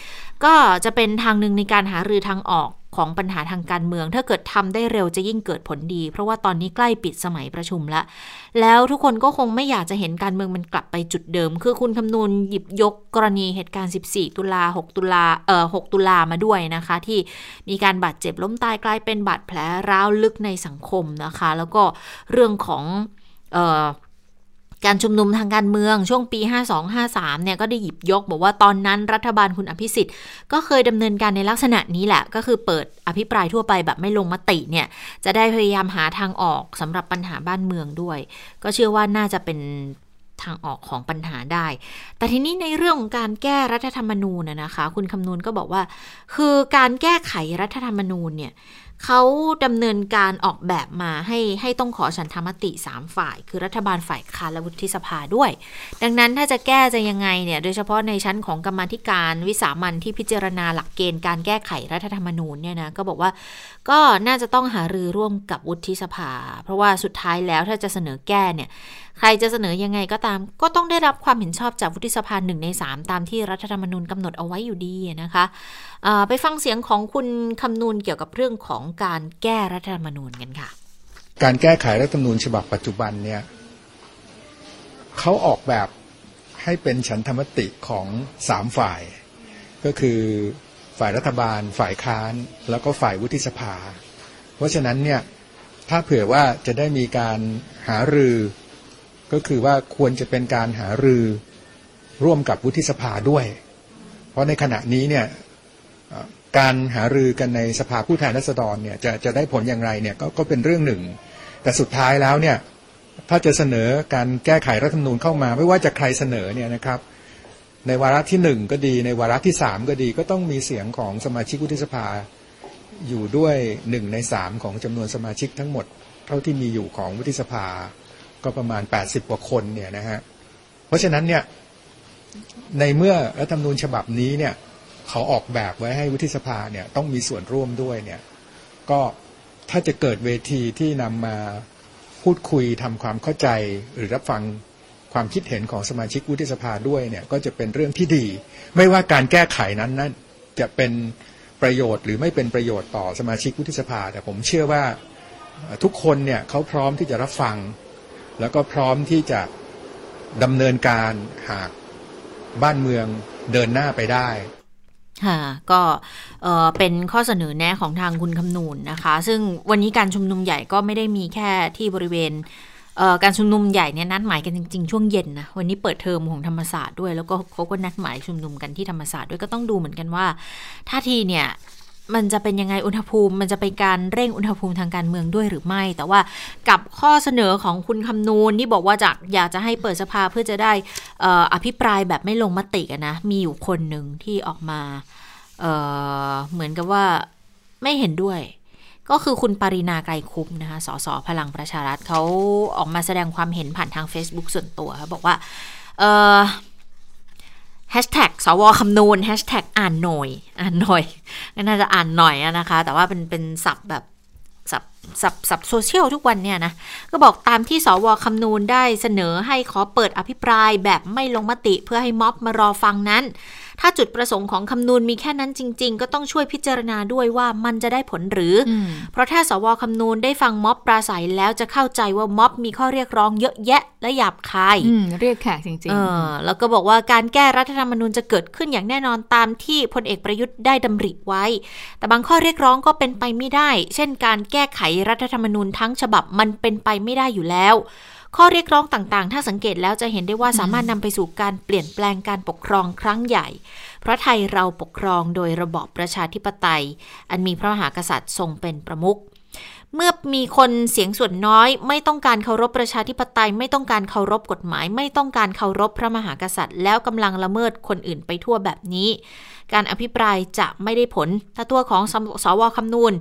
ก็จะเป็นทางหนึ่งในการหารือทางออก ของปัญหาทางการเมือง ถ้าเกิดทำได้เร็วจะยิ่งเกิดผลดี เพราะว่าตอนนี้ใกล้ปิดสมัยประชุมแล้วแล้วทุกคนก็คงไม่อยากจะเห็นการเมืองมันกลับไปจุดเดิม คือคุณคำนวณหยิบยกกรณีเหตุการณ์ 14 ตุลา 6 ตุลาเอ่อ 6 ตุลามาด้วยนะคะ ที่มีการบาดเจ็บล้มตายกลายเป็นบาดแผลร้าวลึกในสังคมนะคะ แล้วก็เรื่องของเอ่อ การชุมนุมทางการเมืองช่วงปี 52-53 เนี่ยก็ได้หยิบยก บอกว่าตอนนั้นรัฐบาลคุณอภิสิทธิ์ ก็เคยดำเนินการในลักษณะนี้แหละ ก็คือเปิดอภิปรายทั่วไปแบบไม่ลงมติเนี่ยจะได้พยายามหาทางออกสำหรับปัญหาบ้านเมืองด้วย ก็เชื่อว่าน่าจะเป็นทางออกของปัญหาได้ แต่ทีนี้ในเรื่องของการแก้รัฐธรรมนูญนะนะคะ คุณคำนวณก็บอกว่า คือการแก้ไขรัฐธรรมนูญเนี่ย เขาดำเนินการออกแบบมาให้ให้ต้องขอฉันธรรมติ 3 ฝ่าย คือรัฐบาลฝ่ายค้านและวุฒิสภาด้วย ดังนั้นถ้าจะแก้จะยังไงเนี่ยโดยเฉพาะในชั้นของกรรมธิการวิสามันที่พิจารณาหลักเกณฑ์การแก้ไขรัฐธรรมนูญเนี่ยนะก็บอกว่าก็น่าจะต้องหารือร่วมกับวุฒิสภา เพราะว่าสุดท้ายแล้วถ้าจะเสนอแก้เนี่ย ใครจะเสนอยังไงก็ตาม ก็ต้องได้รับความเห็นชอบจากวุฒิสภาหนึ่งใน 3 ตามที่รัฐธรรมนูญกำหนดเอาไว้อยู่ดีนะคะไปฟังเสียงของคุณคำนูนเกี่ยวกับเรื่องของการแก้รัฐธรรมนูญกันค่ะ การแก้ไขรัฐธรรมนูญฉบับปัจจุบันเนี่ยเขาออกแบบให้เป็นฉันธรรมติของสามฝ่าย ก็คือฝ่ายรัฐบาล ฝ่ายค้าน แล้วก็ฝ่ายวุฒิสภา เพราะฉะนั้นเนี่ยถ้าเผื่อว่าจะได้มีการหารือ ก็คือว่าควรจะเป็นการหารือร่วมกับวุฒิสภาด้วย เพราะในขณะนี้เนี่ยการหารือกันในสภาผู้แทนราษฎรเนี่ยจะจะได้ผลอย่างไรเนี่ยกก็เป็นเรื่องหนึ่ง แต่สุดท้ายแล้วเนี่ยถ้าจะเสนอการแก้ไขรัฐธรรมนูญเข้ามา ไม่ว่าจะใครเสนอเนี่ยนะครับ ในวาระที่หนึ่งก็ดี ในวาระที่สามก็ดี ก็ต้องมีเสียงของสมาชิกวุฒิสภาอยู่ด้วยหนึ่งในสามของจำนวนสมาชิกทั้งหมด เท่าที่มีอยู่ของวุฒิสภา ก็ประมาณ 80 กว่าคนเนี่ยนะฮะเพราะฉะนั้นเนี่ยในเมื่อรัฐธรรมนูญฉบับนี้เนี่ยเขาออกแบบไว้ให้วุฒิสภาเนี่ยต้องมีส่วนร่วมด้วยเนี่ยก็ถ้าจะเกิดเวทีที่นำมาพูดคุยทำความเข้าใจหรือรับฟังความคิดเห็นของสมาชิกวุฒิสภาด้วยเนี่ยก็จะเป็นเรื่องที่ดี ไม่ว่าการแก้ไขนั้นนั้นจะเป็นประโยชน์หรือไม่เป็นประโยชน์ต่อสมาชิกวุฒิสภา แต่ผมเชื่อว่าทุกคนเนี่ยเขาพร้อมที่จะรับฟัง แล้วก็พร้อมที่จะดำเนินการหากบ้านเมืองเดินหน้าไปได้ค่ะก็เป็นข้อเสนอแนะของทางคุณคำนูนนะคะ ซึ่งวันนี้การชุมนุมใหญ่ก็ไม่ได้มีแค่ที่บริเวณการชุมนุมใหญ่เนี่ยนัดหมายกันจริง ๆ ช่วงเย็นนะวันนี้เปิดเทอมของธรรมศาสตร์ด้วยแล้วก็เขาก็นัดหมายชุมนุมกันที่ธรรมศาสตร์ด้วยก็ต้องดูเหมือนกันว่าท่าทีเนี่ย มันจะเป็นยังไงอุณหภูมิ มันจะเป็นการเร่งอุณหภูมิทางการเมืองด้วยหรือไม่ แต่ว่ากับข้อเสนอของคุณคำนูนที่บอกว่าจากอยากจะให้เปิดสภาเพื่อจะได้อภิปรายแบบไม่ลงมตินะมีอยู่คนหนึ่งที่ออกมาเเหมือนกับว่าไม่เห็นด้วย ก็คือคุณปรินาไกรคุปนะคะสสพลังประชารัฐเขาออกมาแสดงความเห็นผ่านทาง Facebook ส่วนตัวเขาบอกว่า แฮชแท็กสวคำนูนแฮชแท็กอ่านหน่อย อ่านหน่อย น่าจะอ่านหน่อยนะคะ แต่ว่าเป็นเป็นศัพท์แบบสับสับสับโซเชียลทุกวันเนี่ยนะ ก็บอกตามที่สวคำนูนได้เสนอให้ขอเปิดอภิปรายแบบไม่ลงมติเพื่อให้ม็อบมารอฟังนั้น ถ้าจุดประสงค์ของคำนูนมีแค่นั้นจริง ๆ ก็ต้องช่วยพิจารณาด้วยว่ามันจะได้ผลหรือเพราะถ้าสวคำนูนได้ฟังม็อบปราศัยแล้วจะเข้าใจว่าม็อบมีข้อเรียกร้องเยอะแยะและหยาบคายเรียกแขกจริงๆแล้วก็บอกว่าการแก้รัฐธรรมนูญจะเกิดขึ้นอย่างแน่นอนตามที่พลเอกประยุทธ์ได้ดำริไว้ แต่บางข้อเรียกร้องก็เป็นไปไม่ได้ เช่น การแก้ไขรัฐธรรมนูญทั้งฉบับมันเป็นไปไม่ได้อยู่แล้ว ข้อเรียกร้องต่างๆ ถ้าสังเกตแล้วจะเห็นได้ว่าสามารถนำไปสู่การเปลี่ยนแปลงการปกครองครั้งใหญ่ เพราะไทยเราปกครองโดยระบอบประชาธิปไตย อันมีพระมหากษัตริย์ทรงเป็นประมุข เมื่อมีคนเสียงส่วนน้อย ไม่ต้องการเคารพประชาธิปไตย ไม่ต้องการเคารพกฎหมาย ไม่ต้องการเคารพพระมหากษัตริย์ แล้วกำลังละเมิดคนอื่นไปทั่วแบบนี้ การอภิปรายจะไม่ได้ผล ถ้าตัวของสวคำนูน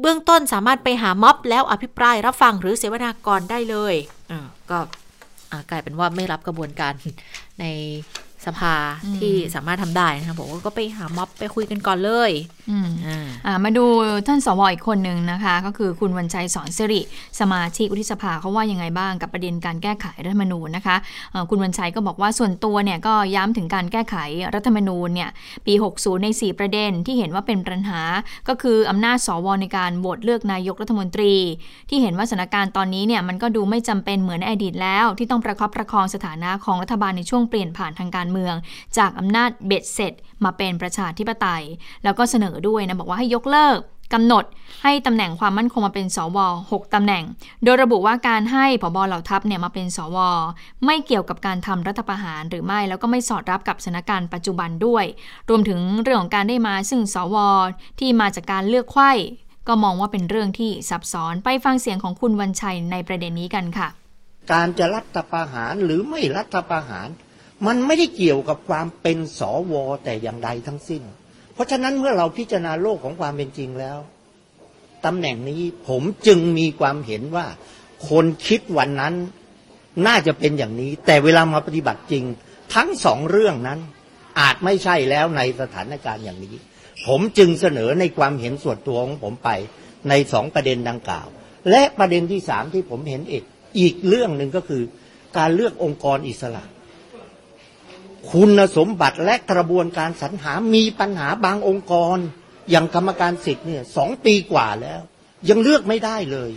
เบื้องต้นสามารถไปหาม็อบ แล้วอภิปรายรับฟังหรือเสวนากรได้เลยก็กลายเป็นว่าไม่รับกระบวนการใน สภาที่สามารถทำได้นะคะบอกว่าก็ไปหาม็อบไปคุยกันก่อนเลยอ่ามาดูท่านสวอีกคนหนึ่งนะคะ ก็คือคุณวันชัยสอนสิริสมาชิกวุฒิสภาเขาว่ายังไงบ้างกับประเด็นการแก้ไขรัฐธรรมนูญนะคะคุณวันชัยก็บอกว่าส่วนตัวเนี่ยก็ย้ำถึงการแก้ไขรัฐธรรมนูญเนี่ยปี 60 ใน 4 ประเด็นที่เห็นว่าเป็นปัญหาก็คืออำนาจสวในการโหวตเลือกนายกรัฐมนตรี ที่เห็นว่าสถานการณ์ตอนนี้เนี่ยมันก็ดูไม่จำเป็นเหมือนในอดีตแล้ว ที่ต้องประคับประคองสถานะของรัฐบาลในช่วงเปลี่ยนผ่านทางการเมือง จากอำนาจเบ็ดเสร็จ มาเป็นประชาธิปไตย แล้วก็เสนอด้วยนะบอกว่าให้ยกเลิกกำหนดให้ตำแหน่งความมั่นคงมาเป็นสว6ตำแหน่ง โดยระบุว่าการให้ผบเหล่าทัพเนี่ยมาเป็นสว ไม่เกี่ยวกับการทำรัฐประหารหรือไม่ แล้วก็ไม่สอดรับกับสถานการณ์ปัจจุบันด้วย รวมถึงเรื่องของการได้มาซึ่งสว ที่มาจากการเลือกไข้ก็มองว่าเป็นเรื่องที่ซับซ้อนไปฟังเสียงของคุณวันชัยในประเด็นนี้กันค่ะ การจะรัฐประหารหรือไม่รัฐประหาร มันไม่ได้เกี่ยวกับความเป็นสวแต่อย่างใดทั้งสิ้น เพราะฉะนั้นเมื่อเราพิจารณาโลกของความเป็นจริงแล้วตำแหน่งนี้ผมจึงมีความเห็นว่า คนคิดวันนั้นน่าจะเป็นอย่างนี้ แต่เวลามาปฏิบัติจริง ทั้งสองเรื่องนั้น อาจไม่ใช่แล้วในสถานการณ์อย่างนี้ ผมจึงเสนอในความเห็นส่วนตัวของผมไปในสองประเด็นดังกล่าว และประเด็นที่สามที่ผมเห็นอีกอีกเรื่องหนึ่งก็คือ การเลือกองค์กรอิสระ คุณสมบัติและกระบวนการสรรหามีปัญหาบางองค์กร อย่างกรรมการสิทธิ์เนี่ยสองปีกว่าแล้ว ยังเลือกไม่ได้เลย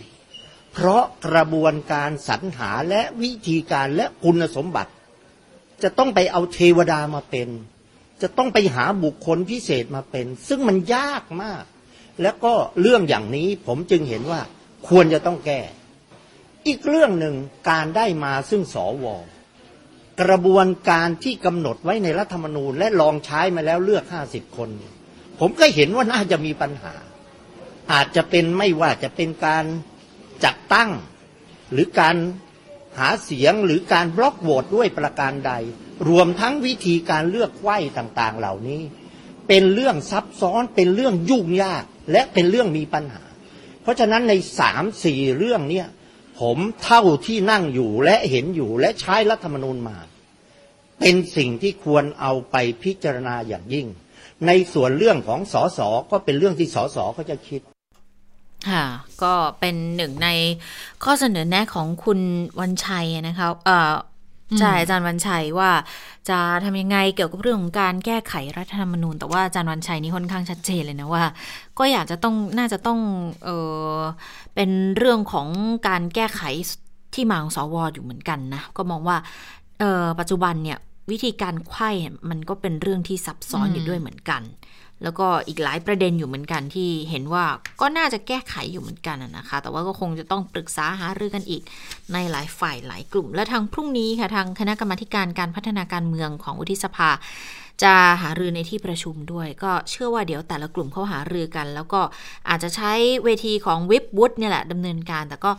เพราะกระบวนการสรรหาและวิธีการและคุณสมบัติ จะต้องไปเอาเทวดามาเป็น จะต้องไปหาบุคคลพิเศษมาเป็น ซึ่งมันยากมาก แล้วก็เรื่องอย่างนี้ผมจึงเห็นว่าควรจะต้องแก้ อีกเรื่องหนึ่งการได้มาซึ่งสว กระบวนการที่กำหนดไว้ในรัฐธรรมนูญ และลองใช้มาแล้วเลือกห้าสิบคน ผมก็เห็นว่าน่าจะมีปัญหา อาจจะเป็นไม่ว่าจะเป็นการจัดตั้ง หรือการหาเสียงหรือการบล็อกโหวตด้วยประการใด รวมทั้งวิธีการเลือกไข้ต่างๆ เหล่านี้ เป็นเรื่องซับซ้อนเป็นเรื่องยุ่งยากและเป็นเรื่องมีปัญหา เพราะฉะนั้นในสามสี่เรื่องเนี้ย ผมเท่าที่นั่งอยู่และเห็นอยู่และใช้รัฐธรรมนูญมา เป็นสิ่งที่ควรเอาไปพิจารณาอย่างยิ่ง ในส่วนเรื่องของสสก็เป็นเรื่องที่สสเขาจะคิดค่ะก็เป็นหนึ่งในข้อเสนอแนะของคุณวันชัยนะคะเอ่อ ใช่อาจารย์วันชัยว่าจะทำยังไงเกี่ยวกับเรื่องของการแก้ไขรัฐธรรมนูญ แต่ว่าอาจารย์วันชัยนี่ค่อนข้างชัดเจนเลยนะว่า ก็อยากจะต้องน่าจะต้องเออเป็นเรื่องของการแก้ไขที่มาของสวอยู่เหมือนกันนะก็มองว่าเออปัจจุบันเนี่ยวิธีการไขว้มันก็เป็นเรื่องที่ซับซ้อนอยู่ด้วยเหมือนกัน แล้วก็อีกหลายประเด็นอยู่เหมือนกันที่เห็นว่าก็น่าจะแก้ไขอยู่เหมือนกันนะคะ แต่ว่าก็คงจะต้องปรึกษาหารือกันอีกในหลายฝ่ายหลายกลุ่ม และทางพรุ่งนี้ค่ะทางคณะกรรมาการการพัฒนาการเมืองของวุฒิสภา จะหารือในที่ประชุมด้วย ก็เชื่อว่าเดี๋ยวแต่ละกลุ่มเขาหารือกัน แล้วก็อาจจะใช้เวทีของวิบวุฒเนี่ยแหละดำเนินการแต่ก็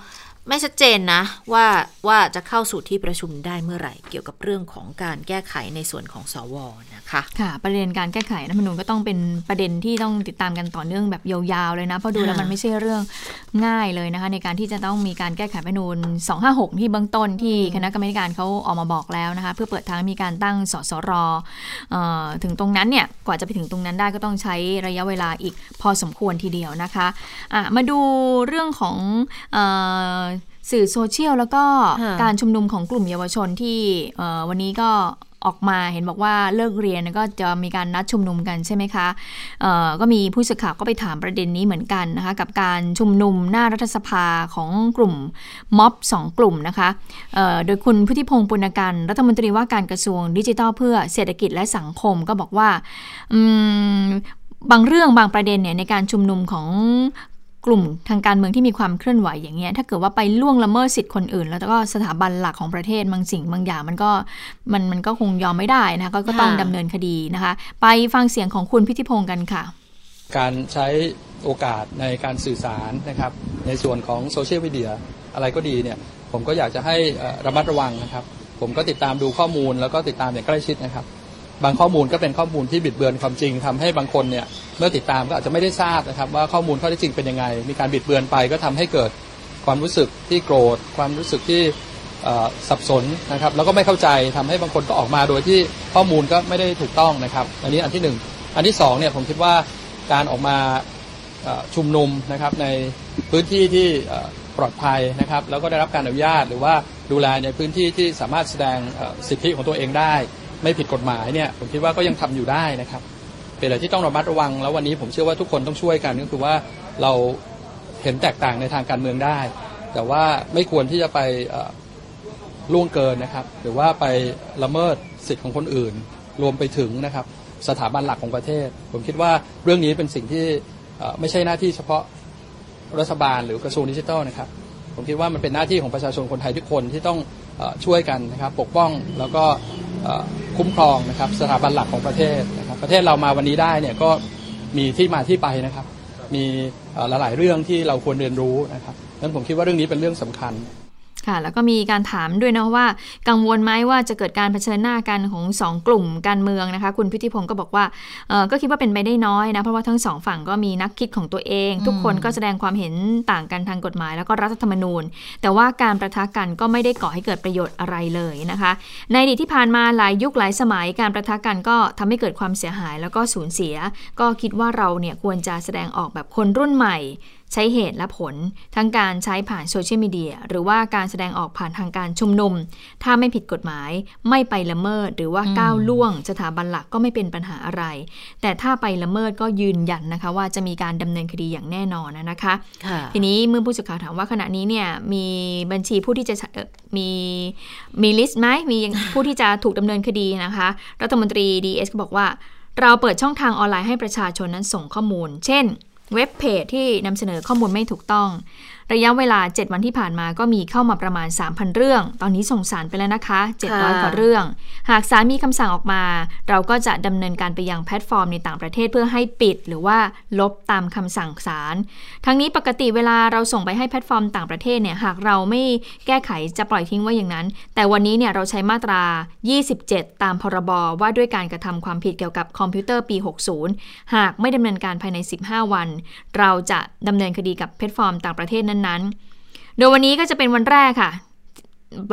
ไม่ชัดเจนนะว่าว่าจะเข้าสู่ที่ประชุมได้เมื่อไหร่เกี่ยวกับเรื่องของการแก้ไขในส่วนของสวนะคะค่ะประเด็นการแก้ไขรัฐธรรมนูญก็ต้องเป็นประเด็นที่ต้องติดตามกันต่อเนื่องแบบยาวๆเลยนะเพราะดูแล้วมันไม่ใช่เรื่องง่ายเลยนะคะ ในการที่จะต้องมีการแก้ไขรัฐธรรมนูญ256 ที่เบื้องต้นที่คณะกรรมการเขาออกมาบอกแล้วนะคะเพื่อเปิดทางมีการตั้งสสรถึงตรงนั้นเนี่ยกว่าจะไปถึงตรงนั้นได้ก็ต้องใช้ระยะเวลาอีกพอสมควรทีเดียวนะคะะมาดูเรื่องของ สื่อโซเชียลแล้วก็การชุมนุมของกลุ่มเยาวชนที่วันนี้ก็ออกมาเห็นบอกว่าเลิกเรียนก็จะมีการนัดชุมนุมกันใช่ไหมคะก็มีผู้สื่อข่าวก็ไปถามประเด็นนี้เหมือนกันนะคะกับการชุมนุมหน้ารัฐสภาของกลุ่มม็อบสองกลุ่มนะคะโดยคุณพุทธิพงศ์ปุณกันรัฐมนตรีว่าการกระทรวงดิจิทัลเพื่อเศรษฐกิจและสังคมก็บอกว่าบางเรื่องบางประเด็นเนี่ยในการชุมนุมของ กลุ่มทางการเมืองที่มีความเคลื่อนไหวอย่างเงี้ยถ้าเกิดว่าไปล่วงละเมิดสิทธิ์คนอื่น แล้วก็สถาบันหลักของประเทศบางสิ่งบางอย่างมันก็มันมันก็คงยอมไม่ได้นะคะก็ต้องดำเนินคดีนะคะ ไปฟังเสียงของคุณพิธิพงศ์กันค่ะ การใช้โอกาสในการสื่อสารนะครับ ในส่วนของโซเชียลมีเดียอะไรก็ดีเนี่ย ผมก็อยากจะให้ระมัดระวังนะครับ ผมก็ติดตามดูข้อมูลแล้วก็ติดตามอย่างใกล้ชิดนะครับ บางข้อมูลก็เป็นข้อมูลที่บิดเบือนความจริงทำให้บางคนเนี่ยเมื่อติดตามก็อาจจะไม่ได้ทราบนะครับ ว่าข้อมูลข้อเท็จจริงเป็นยังไง มีการบิดเบือนไปก็ทำให้เกิดความรู้สึกที่โกรธ ความรู้สึกที่สับสนนะครับแล้วก็ไม่เข้าใจทำให้บางคนก็ออกมาโดยที่ข้อมูลก็ไม่ได้ถูกต้องนะครับ อันนี้อันที่หนึ่งอันที่สองเนี่ยผมคิดว่าการออกมาชุมนุมนะครับในพื้นที่ที่ปลอดภัยนะครับแล้วก็ได้รับการอนุญาต หรือว่าดูแลในพื้นที่ที่สามารถแสดงสิทธิของตัวเองได้ ไม่ผิดกฎหมายเนี่ยผมคิดว่าก็ยังทำอยู่ได้นะครับเป็นอะไรที่ต้องระมัดระวัง แล้ววันนี้ผมเชื่อว่าทุกคนต้องช่วยกันก็คือว่าเราเห็นแตกต่างในทางการเมืองได้ แต่ว่าไม่ควรที่จะไปล่วงเกินนะครับ หรือว่าไปละเมิดสิทธิ์ของคนอื่น รวมไปถึงนะครับสถาบันหลักของประเทศ ผมคิดว่าเรื่องนี้เป็นสิ่งที่ไม่ใช่หน้าที่เฉพาะรัฐบาลหรือกระทรวงดิจิทัลนะครับ ผมคิดว่ามันเป็นหน้าที่ของประชาชนคนไทยทุกคนที่ต้อง ช่วยกันนะครับปกป้องแล้วก็คุ้มครองนะครับสถาบันหลักของประเทศนะครับประเทศเรามาวันนี้ได้เนี่ยก็มีที่มาที่ไปนะครับ มีหลายๆเรื่องที่เราควรเรียนรู้นะครับดังนั้นผมคิดว่าเรื่องนี้เป็นเรื่องสำคัญ ค่ะแล้วก็มีการถามด้วยนะว่า กังวลไหมว่าจะเกิดการเผชิญหน้ากันของสองกลุ่มการเมืองนะคะ คุณพิธิพงศ์ก็บอกว่าก็คิดว่าเป็นไปได้น้อยนะเพราะว่าทั้งสองฝั่งก็มีนักคิดของตัวเอง ทุกคนก็แสดงความเห็นต่างกันทางกฎหมาย แล้วก็รัฐธรรมนูญ แต่ว่าการประทะกันก็ไม่ได้ก่อให้เกิดประโยชน์อะไรเลยนะคะ ในอดีตที่ผ่านมาหลายยุคหลายสมัยการประทะกันก็ทำให้เกิดความเสียหายแล้วก็สูญเสีย ก็คิดว่าเราเนี่ยควรจะแสดงออกแบบคนรุ่นใหม่ ใช้เหตุและผล ทั้งการใช้ผ่านโซเชียลมีเดียหรือว่าการแสดงออกผ่านทางการชุมนุม ถ้าไม่ผิดกฎหมายไม่ไปละเมิด หรือว่าก้าวล่วง สถาบันหลักก็ไม่เป็นปัญหาอะไร แต่ถ้าไปละเมิดก็ยืนยันนะคะ ว่าจะมีการดำเนินคดีอย่างแน่นอนนะคะค่ะทีนี้เมื่อผู้สื่อข่าวถามว่าขณะนี้เนี่ยมีบัญชีผู้ที่จะเอ่อมีมี list ไหมมีผู้ที่จะถูกดำเนินคดีนะคะ รัฐมนตรีดีเอสก็บอกว่าเราเปิดช่องทางออนไลน์ให้ประชาชนนั้นส่งข้อมูล เช่น เว็บเพจที่นำเสนอข้อมูลไม่ถูกต้อง ระยะเวลา 7 วันที่ผ่านมาก็มีเข้ามาประมาณ 3,000 เรื่อง ตอนนี้ส่งศาลไปแล้วนะคะ 700กว่าเรื่อง หากศาลมีคำสั่งออกมา เราก็จะดำเนินการไปยังแพลตฟอร์มในต่างประเทศเพื่อให้ปิด หรือว่าลบตามคำสั่งศาลทั้งนี้ปกติเวลาเราส่งไปให้แพลตฟอร์มต่างประเทศเนี่ยหากเขาไม่แก้ไขจะปล่อยทิ้งไว้อย่างนั้น แต่วันนี้เนี่ยเราใช้มาตรา 27 ตามพรบว่าด้วยการกระทำความผิดเกี่ยวกับคอมพิวเตอร์ปี 60 หากไม่ดำเนินการภายใน 15 วัน เราจะดำเนินคดีกับแพลตฟอร์มต่างประเทศนั้นๆ โดยวันนี้ก็จะเป็นวันแรกค่ะ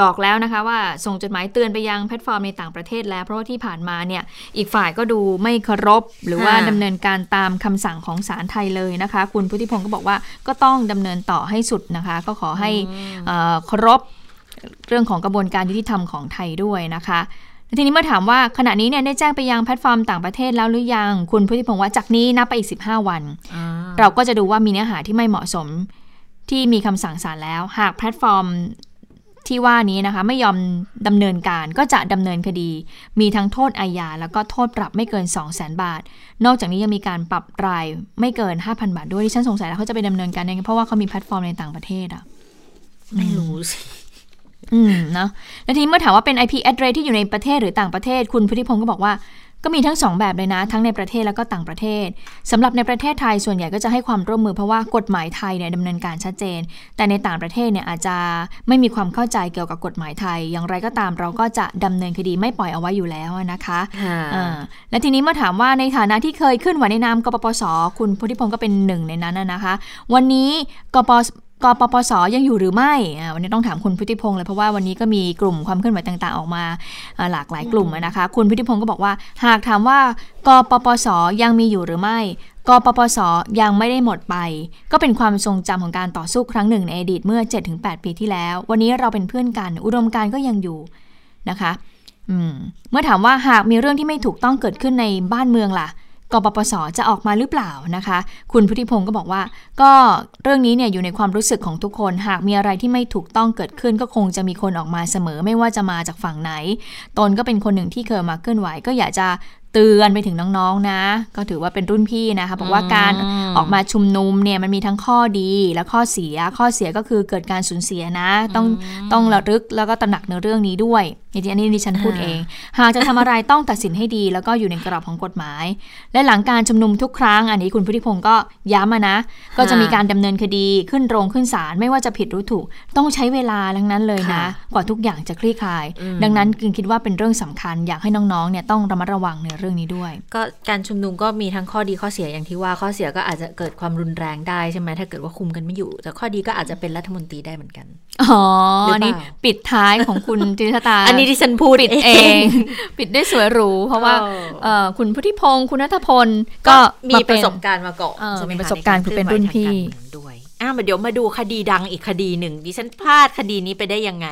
บอกแล้วนะคะว่าส่งจดหมายเตือนไปยังแพลตฟอร์มในต่างประเทศแล้ว เพราะว่าที่ผ่านมาเนี่ยอีกฝ่ายก็ดูไม่เคารพหรือว่าค่ะดำเนินการตามคำสั่งของศาลไทยเลยนะคะ คุณพุทธิพงษ์ก็บอกว่าก็ต้องดำเนินต่อให้สุดนะคะ ก็ขอให้เอ่อเคารพเรื่องของกระบวนการยุติธรรมของไทยด้วยนะคะแล้วทีนี้เมื่อถามว่าขณะนี้เนี่ยได้แจ้งไปยังแพลตฟอร์มต่างประเทศแล้วหรือยัง คุณพุทธิพงษ์ว่าจากนี้นับไปอีก 15 วัน เราก็จะดูว่ามีเนื้อหาที่ไม่เหมาะสม ที่มีคำสั่งศาลแล้ว หากแพลตฟอร์มที่ว่านี้นะคะไม่ยอมดำเนินการก็จะดำเนินคดี มีทั้งโทษอาญาแล้วก็โทษปรับไม่เกิน 2 0 0 0 0 0บาท นอกจากนี้ยังมีการปรับรายวันไม่เกิน 5,000 บาทด้วยที่ฉันสงสัยแล้วเขาจะไปดำเนินการยังไงเพราะว่าเขามีแพลตฟอร์มในต่างประเทศอะไม่รู้สิอืมเนาะแล้วทีนี้เมื่อถามว่าเป็น IP address ที่อยู่ในประเทศหรือต่างประเทศ คุณพุทธิพงศ์ก็บอกว่า ก็มีทั้งสองแบบเลยนะ ทั้งในประเทศแล้วก็ต่างประเทศสำหรับในประเทศไทยส่วนใหญ่ก็จะให้ความร่วมมือเพราะว่ากฎหมายไทยเนี่ยดำเนินการชัดเจน แต่ในต่างประเทศเนี่ยอาจจะไม่มีความเข้าใจเกี่ยวกับกฎหมายไทย อย่างไรก็ตามเราก็จะดำเนินคดีไม่ปล่อยเอาไว้อยู่แล้วนะคะค่ะอ่าและทีนี้เมื่อถามว่าในฐานะที่เคยขึ้นไหวในนามกปปส คุณพุทธิพงศ์ก็เป็นหนึ่งในนั้นนะนะคะ วันนี้กป กปปสยังอยู่หรือไม่วันนี้ต้องถามคุณพุทธิพงศ์เลยเพราะว่าวันนี้ก็มีกลุ่มความเคลื่อนไหวต่าง ๆ ออกมาหลากหลายกลุ่มนะคะ คุณพุทธิพงศ์ก็บอกว่า หากถามว่ากปปสยังมีอยู่หรือไม่กปปสยังไม่ได้หมดไป ก็เป็นความทรงจำของการต่อสู้ครั้งหนึ่งในอดีตเมื่อ 7-8 ปีที่แล้ว วันนี้เราเป็นเพื่อนกัน อุดมการก็ยังอยู่นะคะมเมื่อถามว่าหากมีเรื่องที่ไม่ถูกต้องเกิดขึ้นในบ้านเมืองล่ะ กปปสจะออกมาหรือเปล่านะคะ คุณพุทธิพงศ์ก็บอกว่า ก็เรื่องนี้เนี่ยอยู่ในความรู้สึกของทุกคน หากมีอะไรที่ไม่ถูกต้องเกิดขึ้นก็คงจะมีคนออกมาเสมอไม่ว่าจะมาจากฝั่งไหน ตนก็เป็นคนหนึ่งที่เคยมาเคลื่อนไหวก็อยากจะเตือนไปถึงน้องๆนะ ก็ถือว่าเป็นรุ่นพี่นะคะบอกว่าการอืมออกมาชุมนุมเนี่ยมันมีทั้งข้อดีและข้อเสีย ข้อเสียก็คือเกิดการสูญเสียนะ ต้องต้องระลึกแล้วก็ตระหนักในเรื่องนี้ด้วยอันนี้อันนี้ดิฉันพูดเอง หากจะทำอะไรต้องตัดสินให้ดี แล้วก็อยู่ในกรอบของกฎหมาย และหลังการชุมนุมทุกครั้ง อันนี้คุณพุทธิพงศ์ก็ย้ำมานะ ก็จะมีการดำเนินคดีขึ้นโรงขึ้นศาลไม่ว่าจะผิดหรือถูก ต้องใช้เวลาทั้งนั้นเลยนะค่ะกว่าทุกอย่างจะคลี่คลายอืมดังนั้นจึงคิดว่าเป็นเรื่องสำคัญอยากให้น้องๆเนี่ยต้องระมัดระวังในเรื่องนี้ด้วย ก็การชุมนุมก็มีทั้งข้อดีข้อเสียอย่างที่ว่าข้อเสียก็อาจจะเกิดความรุนแรงได้ใช่ไหมถ้าเกิดว่าคุมกันไม่อยู่ แต่ข้อดีก็อาจจะเป็นรัฐมนตรีได้เหมือนกัน อ๋อหรือเปล่าอันนี้ปิดท้ายของคุณจิตรตา อันนี้ที่ฉันพูดปิดเอง ปิดได้สวยหรู เพราะว่าเออเอ่อคุณพุทธิพงศ์คุณนัทพลก็ก็มีาปเป็ระนสบการณ์มาก่อนเออใช่ไหมมีคประสบการณ์ใคือเป็นรุ่นพี่คลื่ไหวทางการเมืองด้วยอะมาเดี๋ยวมาดูคดีดังอีกคดีหนึ่งดิฉันพลาดคดีนี้ไปได้ยังไง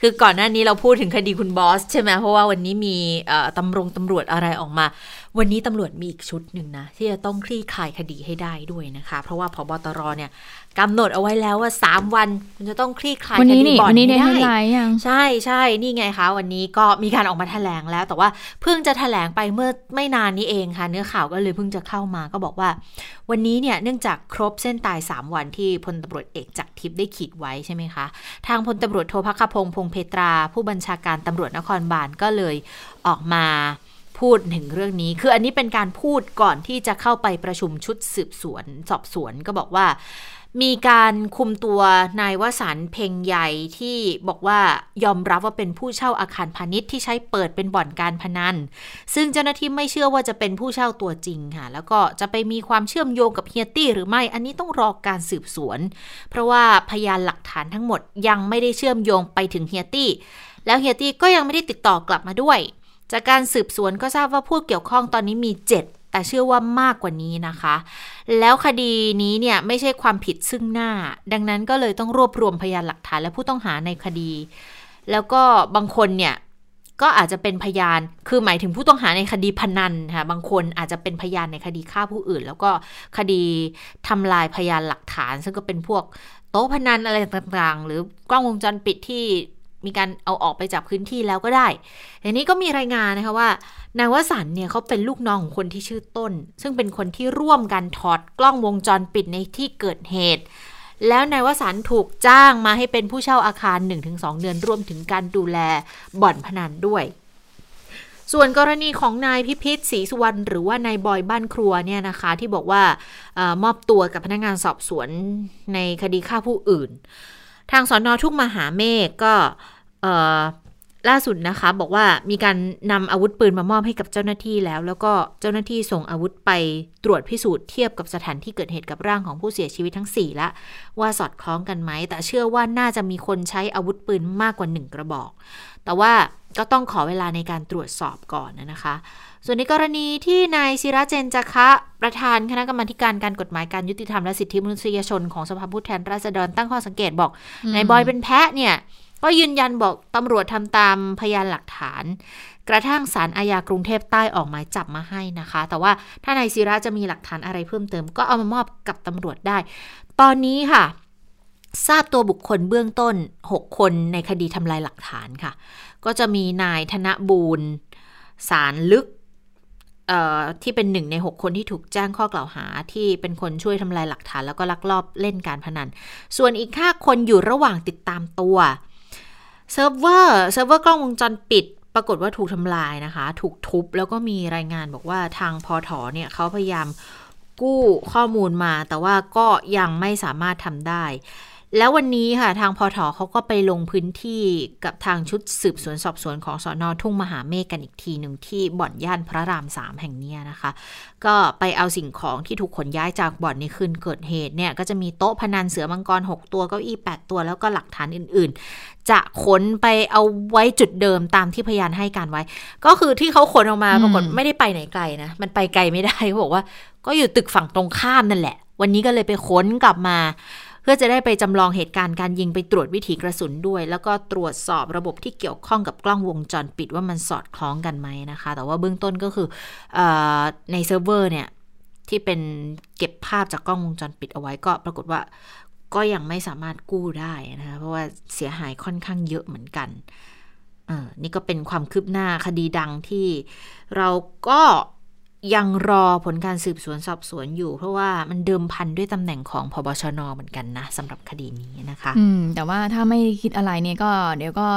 คือก่อนหน้านี้เราพูดถึงคดีคุณบอส ใช่ไหมเพราะว่าวันนี้มีตำรงตำรวจอะไรออกมา วันนี้ตำรวจมีอีกชุดหนึ่งนะ ที่จะต้องคลี่คลายคดีให้ได้ด้วยนะคะ เพราะว่าพบตรเนี่ย กำหนดเอาไว้แล้วว่า3วัน มันจะต้องคลี่คลายวันคนี้ดีนี่บ่อนวันนี้ได้ให้เฮดไลได้น์ยังใช่ใช่นี่ไงคะ วันนี้ก็มีการออกมาแถลงแล้ว แต่ว่าเพิ่งจะแถลงไปเมื่อไม่นานนี้เองค่ะ เนื้อข่าวก็เลยเพิ่งจะเข้ามาก็บอกว่า วันนี้เนี่ยเนื่องจากครบเส้นตาย 3 วันที่พลตำรวจเอกจักรทิพย์ได้ขีดไว้ใช่ไหมคะ ทางพลตำรวจโทพักขพงศ์พงเพตรา ผู้บัญชาการตำรวจนครบาลก็เลยออกมาพูดถึงเรื่องนี้ คืออันนี้เป็นการพูดก่อนที่จะเข้าไปประชุมชุดสืบสวน สอบสวนก็บอกว่า มีการคุมตัวนายวสันต์เพ่งใหญ่ที่บอกว่ายอมรับว่าเป็นผู้เช่าอาคารพาณิชย์ที่ใช้เปิดเป็นบ่อนการพนัน ซึ่งเจ้าหน้าที่ไม่เชื่อว่าจะเป็นผู้เช่าตัวจริงค่ะ แล้วก็จะไปมีความเชื่อมโยงกับเฮียตี้หรือไม่ อันนี้ต้องรอการสืบสวน เพราะว่าพยานหลักฐานทั้งหมดยังไม่ได้เชื่อมโยงไปถึงเฮียตี้ แล้วเฮียตี้ก็ยังไม่ได้ติดต่อกลับมาด้วย จากการสืบสวนก็ทราบว่าผู้เกี่ยวข้องตอนนี้มี 7 แต่เชื่อว่ามากกว่านี้นะคะ แล้วคดีนี้เนี่ยไม่ใช่ความผิดซึ่งหน้า ดังนั้นก็เลยต้องรวบรวมพยานหลักฐานและผู้ต้องหาในคดี แล้วก็บางคนเนี่ยก็อาจจะเป็นพยาน คือหมายถึงผู้ต้องหาในคดีพนันค่ะ บางคนอาจจะเป็นพยานในคดีฆ่าผู้อื่น แล้วก็คดีทำลายพยานหลักฐาน ซึ่งก็เป็นพวกโต๊ะพนันอะไรต่างๆ หรือกล้องวงจรปิดที่ มีการเอาออกไปจากพื้นที่แล้วก็ได้ทีนี้ก็มีรายงานนะคะว่า นายวสันต์เนี่ยเขาเป็นลูกน้องของคนที่ชื่อต้น ซึ่งเป็นคนที่ร่วมกันถอดกล้องวงจรปิดในที่เกิดเหตุ แล้วนายวสันต์ถูกจ้างมาให้เป็นผู้เช่าอาคาร 1-2 เดือนรวมถึงการดูแลบ่อนพนันด้วยส่วนกรณีของนายพิพิธศรีสุวรรณหรือว่านายบอยบ้านครัวเนี่ยนะคะที่บอกว่าออมอบตัวกับพนักงานสอบสวนในคดีฆ่าผู้อื่น ทางสอนอทุ่งมหาเมฆก็ล่าสุดนะคะ บอกว่ามีการนำอาวุธปืนมามอบให้กับเจ้าหน้าที่แล้ว แล้วก็เจ้าหน้าที่ส่งอาวุธไปตรวจพิสูจน์เทียบกับสถานที่เกิดเหตุกับร่างของผู้เสียชีวิตทั้ง 4 ละ ว่าสอดคล้องกันไหม แต่เชื่อว่าน่าจะมีคนใช้อาวุธปืนมากกว่า 1 กระบอก แต่ว่าก็ต้องขอเวลาในการตรวจสอบก่อนนะคะ ส่วนในกรณีที่นายศิระเจนจคะ ประธานคณะกรรมาการการกฎหมายการยุติธรรมและสิทธิมนุษยชนของสภาผู้แทนราษฎรตั้งข้อสังเกตบอกนายบอยเป็นแพะเนี่ย ก็ยืนยันบอกตำรวจทำตามพยานหลักฐาน กระทั่งศาลอาญากรุงเทพใต้ออกหมายจับมาให้นะคะ แต่ว่าถ้านายศิระจะมีหลักฐานอะไรเพิ่มเติม ก็เอามามอบกับตำรวจได้ ตอนนี้ค่ะทราบตัวบุคคลเบื้องต้น 6 คนในคดีทำลายหลักฐานค่ะ ก็จะมีนายธนบูรณ์สารลึก ที่เป็นหนึ่งใน 6 คนที่ถูกแจ้งข้อกล่าวหาที่เป็นคนช่วยทำลายหลักฐาน แล้วก็ลักลอบเล่นการพนัน ส่วนอีก 5 คนอยู่ระหว่างติดตามตัวเซิร์ฟเวอร์เซิร์ฟเวอร์กล้องวงจรปิด ปรากฏว่าถูกทำลายนะคะ ถูกทุบแล้วก็มีรายงานบอกว่าทางพอถอเนี่ยเขาพยายามกู้ข้อมูลมา แต่ว่าก็ยังไม่สามารถทำได้ แล้ววันนี้ค่ะทางพอถอเขาก็ไปลงพื้นที่กับทางชุดสืบสวนสอบสวนของสอนอทุ่งมหาเมฆกันอีกทีหนึ่งที่บ่อนย่านพระรามสามแห่งเนี้ยนะคะ ก็ไปเอาสิ่งของที่ถูกขนย้ายจากบ่อนในคืนเกิดเหตุเนี่ยก็จะมีโต๊ะพนันเสือมังกร 6 ตัวเก้าอี้ 8 ตัว แล้วก็หลักฐานอื่นๆ จะขนไปเอาไว้จุดเดิมตามที่พยานให้การไว้ ก็คือที่เขาขนออกมาอืมปรากฏไม่ได้ไปไหนไกลนะมันไปไกลไม่ได้เขาบอกว่า ก็อยู่ตึกฝั่งตรงข้ามนั่นแหละ วันนี้ก็เลยไปค้นกลับมา เพื่อจะได้ไปจำลองเหตุการณ์การยิงไปตรวจวิถีกระสุนด้วย แล้วก็ตรวจสอบระบบที่เกี่ยวข้องกับกล้องวงจรปิดว่ามันสอดคล้องกันไหมนะคะ แต่ว่าเบื้องต้นก็คืออในเซิร์ฟเวอร์เนี่ยที่เป็นเก็บภาพจากกล้องวงจรปิดเอาไว้ก็ปรากฏว่าก็ยังไม่สามารถกู้ได้นะคะเพราะว่าเสียหายค่อนข้างเยอะเหมือนกันนี่ก็เป็นความคืบหน้าคดีดังที่เราก็ ยังรอผลการสืบสวนสอบสวนอยู่ เพราะว่ามันเดิมพันด้วยตำแหน่งของพบชนเหมือนกันนะสำหรับคดีนี้นะคะ อืม แต่ว่าถ้าไม่คิดอะไรเนี่ยก็ เดี๋ยวก็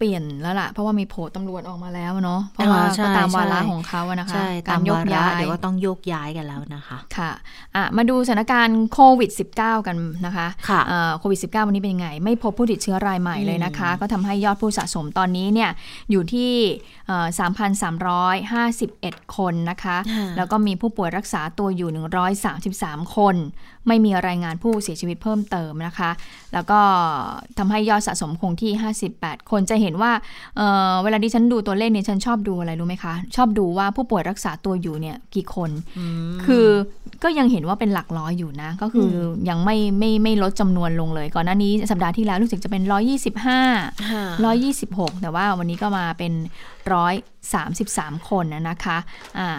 เปลี่ยนแล้วล่ะ เพราะว่ามีโผล่ตำรวจออกมาแล้วเนาะเพราะว่าอ่าใช่ก็ตามวาระใช่ของเขาอะนะคะใช่กาตารมยกวาระย้ายเดี๋ยวก็ต้องโยกย้ายกันแล้วนะคะค่ะอะมาดูสถานการณ์โควิด -19 กันนะคะค่ะเอ่อโควิด -19 วันนี้เป็นยังไง ไม่พบผู้ติดเชื้อรายใหม่เลยนะคะ ก็ทำให้ยอดผู้สะสมตอนนี้เนี่ยอยู่ที่เอ่อ3,351 คนนะคะค่ะแล้วก็มีผู้ป่วยรักษาตัวอยู่ 133 คนไม่มีรายงานผู้เสียชีวิตเพิ่มเติมนะคะ แล้วก็ทำให้ยอดสะสมคงที่ 58 คนจะเห็นว่าเเวลาที่ฉันดูตัวเลขเนี่ยฉันชอบดูอะไรรู้ไหมคะ ชอบดูว่าผู้ป่วยรักษาตัวอยู่เนี่ยกี่คน คือก็ยังเห็นว่าเป็นหลักร้อยอยู่นะ ก็คือยังไม่ไม่ไม่ลดจำนวนลงเลย ก่อนหน้านี้สัปดาห์ที่แล้วรู้สึกจะเป็น 125 126 แต่ว่าวันนี้ก็มาเป็น 133 คนนะคะอ่า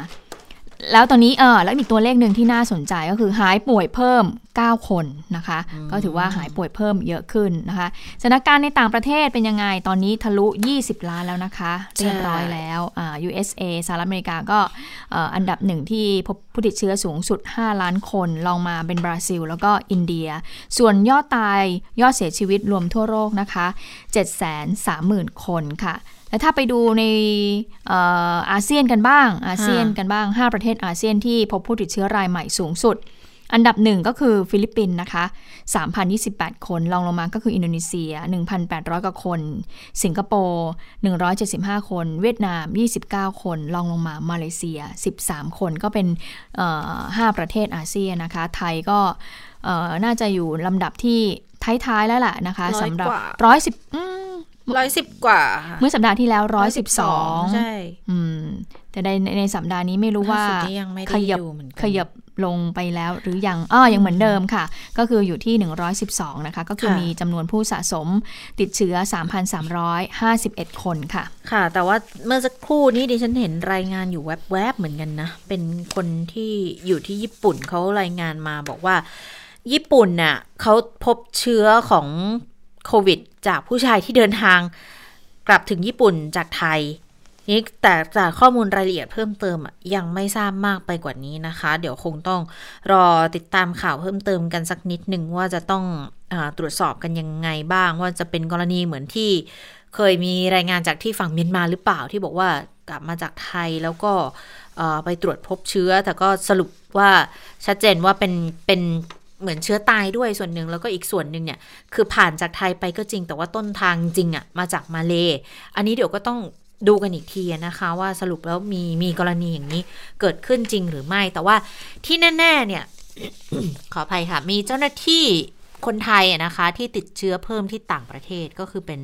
แล้วตอนนี้เออแล้วอีกตัวเลขหนึ่งที่น่าสนใจก็คือหายป่วยเพิ่ม 9 คนนะคะ ก็ถือว่าหายป่วยเพิ่มเยอะขึ้นนะคะสถานการณ์ในต่างประเทศเป็นยังไงตอนนี้ทะลุ 20 ล้านแล้วนะคะ เรียบร้อยแล้วอ่า USA สหรัฐอเมริกาก็อันดับหนึ่งที่พบผู้ติดเชื้อสูงสุด 5 ล้านคนลองมาเป็นบราซิล แล้วก็อินเดีย ส่วนยอดตายยอดเสียชีวิตรวมทั่วโลกนะคะ 730,000 คนค่ะ แล้วถ้าไปดูในอาเซียนกันบ้าง อาเซียนกันบ้าง 5 ประเทศอาเซียนที่พบผู้ติดเชื้อรายใหม่สูงสุด อันดับหนึ่งก็คือฟิลิปปินส์นะคะ 3,028 คนรองลงมาก็คืออินโดนีเซีย 1,800 กว่าคน สิงคโปร์ 175 คน เวียดนาม 29 คนรองลงมามาเลเซีย 13 คนก็เป็น 5 ประเทศอาเซียนนะคะ ไทยก็น่าจะอยู่ลำดับที่ท้ายๆแล้วแหละนะคะสำหรับร้อยสิบ ร้อยสิบกว่า เมื่อสัปดาห์ที่แล้วร้อยสิบสองใช่อืม แต่ในในสัปดาห์นี้ไม่รู้ว่าขยับขยับลงไปแล้วหรือยังอ้อยังเหมือนเดิมค่ะ ก็คืออยู่ที่ 112 นะคะ ก็คือมีจำนวนผู้สะสมติดเชื้อ 3,351 คนค่ะ ค่ะ แต่ว่าเมื่อสักครู่นี้ดิฉันเห็นรายงานอยู่แวบๆเหมือนกันนะ เป็นคนที่อยู่ที่ญี่ปุ่นเขารายงานมาบอกว่า ญี่ปุ่นน่ะเขาพบเชื้อของ โควิด จากผู้ชายที่เดินทางกลับถึงญี่ปุ่นจากไทย นี่แต่จากข้อมูลรายละเอียดเพิ่มเติมยังไม่ทราบมากไปกว่านี้นะคะ เดี๋ยวคงต้องรอติดตามข่าวเพิ่มเติมกันสักนิดหนึ่งว่าจะต้องอตรวจสอบกันยังไงบ้าง ว่าจะเป็นกรณีเหมือนที่เคยมีรายงานจากที่ฝั่งเมียนมาหรือเปล่าที่บอกว่ากลับมาจากไทยแล้วก็ไปตรวจพบเชื้อ แต่ก็สรุปว่าชัดเจนว่าเป็นเป็น เหมือนเชื้อตายด้วยส่วนหนึ่งแล้วก็อีกส่วนหนึ่งเนี่ย คือผ่านจากไทยไปก็จริง แต่ว่าต้นทางจริงอะ่ะมาจากมาเล อันนี้เดี๋ยวก็ต้องดูกันอีกทีนะคะว่าสรุปแล้วมีมีกรณีอย่างนี้เกิดขึ้นจริงหรือไม่ แต่ว่าที่แน่ ๆ เนี่ย ขออภัยค่ะ มีเจ้าหน้าที่คนไทยนะคะ ที่ติดเชื้อเพิ่มที่ต่างประเทศก็คือเป็น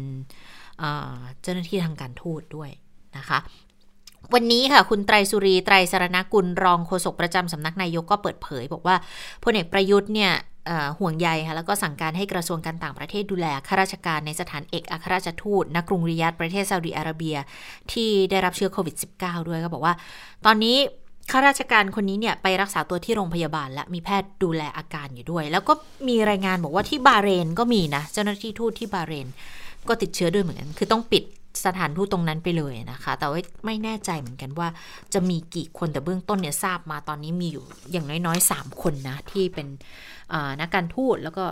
เจ้าหน้าที่ทางการทูตด้วยนะคะ วันนี้ค่ะ คุณไตรสุรีไตรสารณกุลรองโฆษกประจำสำนักนายกก็เปิดเผย บอกว่าพลเอกประยุทธ์เนี่ยห่วงใยค่ะแล้วก็สั่งการให้กระทรวงการต่างประเทศดูแลข้าราชการในสถานเอกอัครราชทูตณกรุงริยาดประเทศซาอุดิอาระเบีย ที่ได้รับเชื้อโควิด -19 ด้วยก็บอกว่า ตอนนี้ข้าราชการคนนี้เนี่ยไปรักษาตัวที่โรงพยาบาลและมีแพทย์ดูแลอาการอยู่ด้วย แล้วก็มีรายงานบอกว่าที่บาเรนก็มีนะ เจ้าหน้าที่ทูตที่บาเรนก็ติดเชื้อด้วยเหมือนกันคือต้องปิด สถานทูตตรงนั้นไปเลยนะคะ แต่ว่าไม่แน่ใจเหมือนกันว่าจะมีกี่คนแต่เบื้องต้นเนี่ยทราบมาตอนนี้มีอยู่อย่างน้อยๆ 3 คนนะ ที่เป็นนักการทูตแล้วก็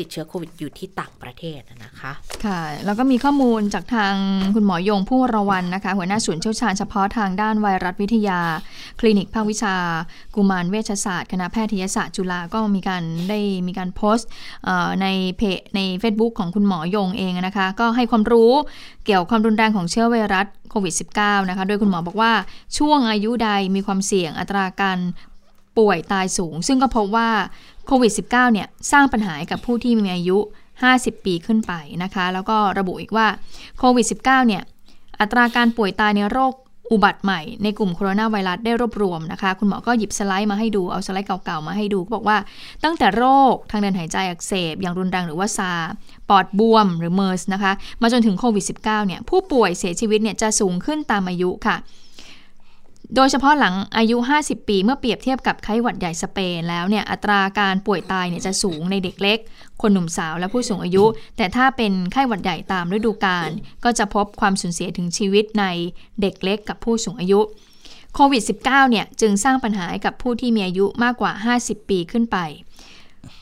ติดเชื้อโควิดอยู่ที่ต่างประเทศนะคะ ค่ะ แล้วก็มีข้อมูลจากทางคุณหมอยงผู้ระวันนะคะ หัวหน้าศูนย์เชี่ยวชาญเฉพาะทางด้านไวรัสวิทยา คลินิกภาควิชา กุมารเวชศาสตร์คณะแพทยศาสตร์จุฬาก็มีการได้มีการโพสต์ในเพจใน Facebook ของคุณหมอยงเองนะคะ ก็ให้ความรู้เกี่ยวความรุนแรงของเชื้อไวรัสโควิด -19 นะคะ โดยคุณหมอบอกว่าช่วงอายุใดมีความเสี่ยงอัตราการป่วยตายสูง ซึ่งก็พบว่า โควิด -19 เนี่ยสร้างปัญหากับผู้ที่มีอายุ 50 ปีขึ้นไปนะคะ แล้วก็ระบุอีกว่าโควิด -19 เนี่ยอัตราการป่วยตายในโรคอุบัติใหม่ในกลุ่มโคโรนาไวรัสได้รวบรวมนะคะ คุณหมอก็หยิบสไลด์มาให้ดู เอาสไลด์เก่าๆมาให้ดูบอกว่าตั้งแต่โรคทางเดินหายใจอักเสบ อย่างรุนแรงหรือว่าซา ปอดบวมหรือเมอร์สนะคะ มาจนถึงโควิด -19 เนี่ยผู้ป่วยเสียชีวิตเนี่ยจะสูงขึ้นตามอายุค่ะ โดยเฉพาะหลังอายุ 50 ปี เมื่อเปรียบเทียบกับไข้หวัดใหญ่สเปนแล้วเนี่ยอัตราการป่วยตายเนี่ยจะสูงในเด็กเล็ก คนหนุ่มสาวและผู้สูงอายุ แต่ถ้าเป็นไข้หวัดใหญ่ตามฤดูกาลก็จะพบความสูญเสียถึงชีวิตในเด็กเล็กกับผู้สูงอายุโควิด -19 เนี่ยจึงสร้างปัญหาให้กับผู้ที่มีอายุมากกว่า 50 ปีขึ้นไป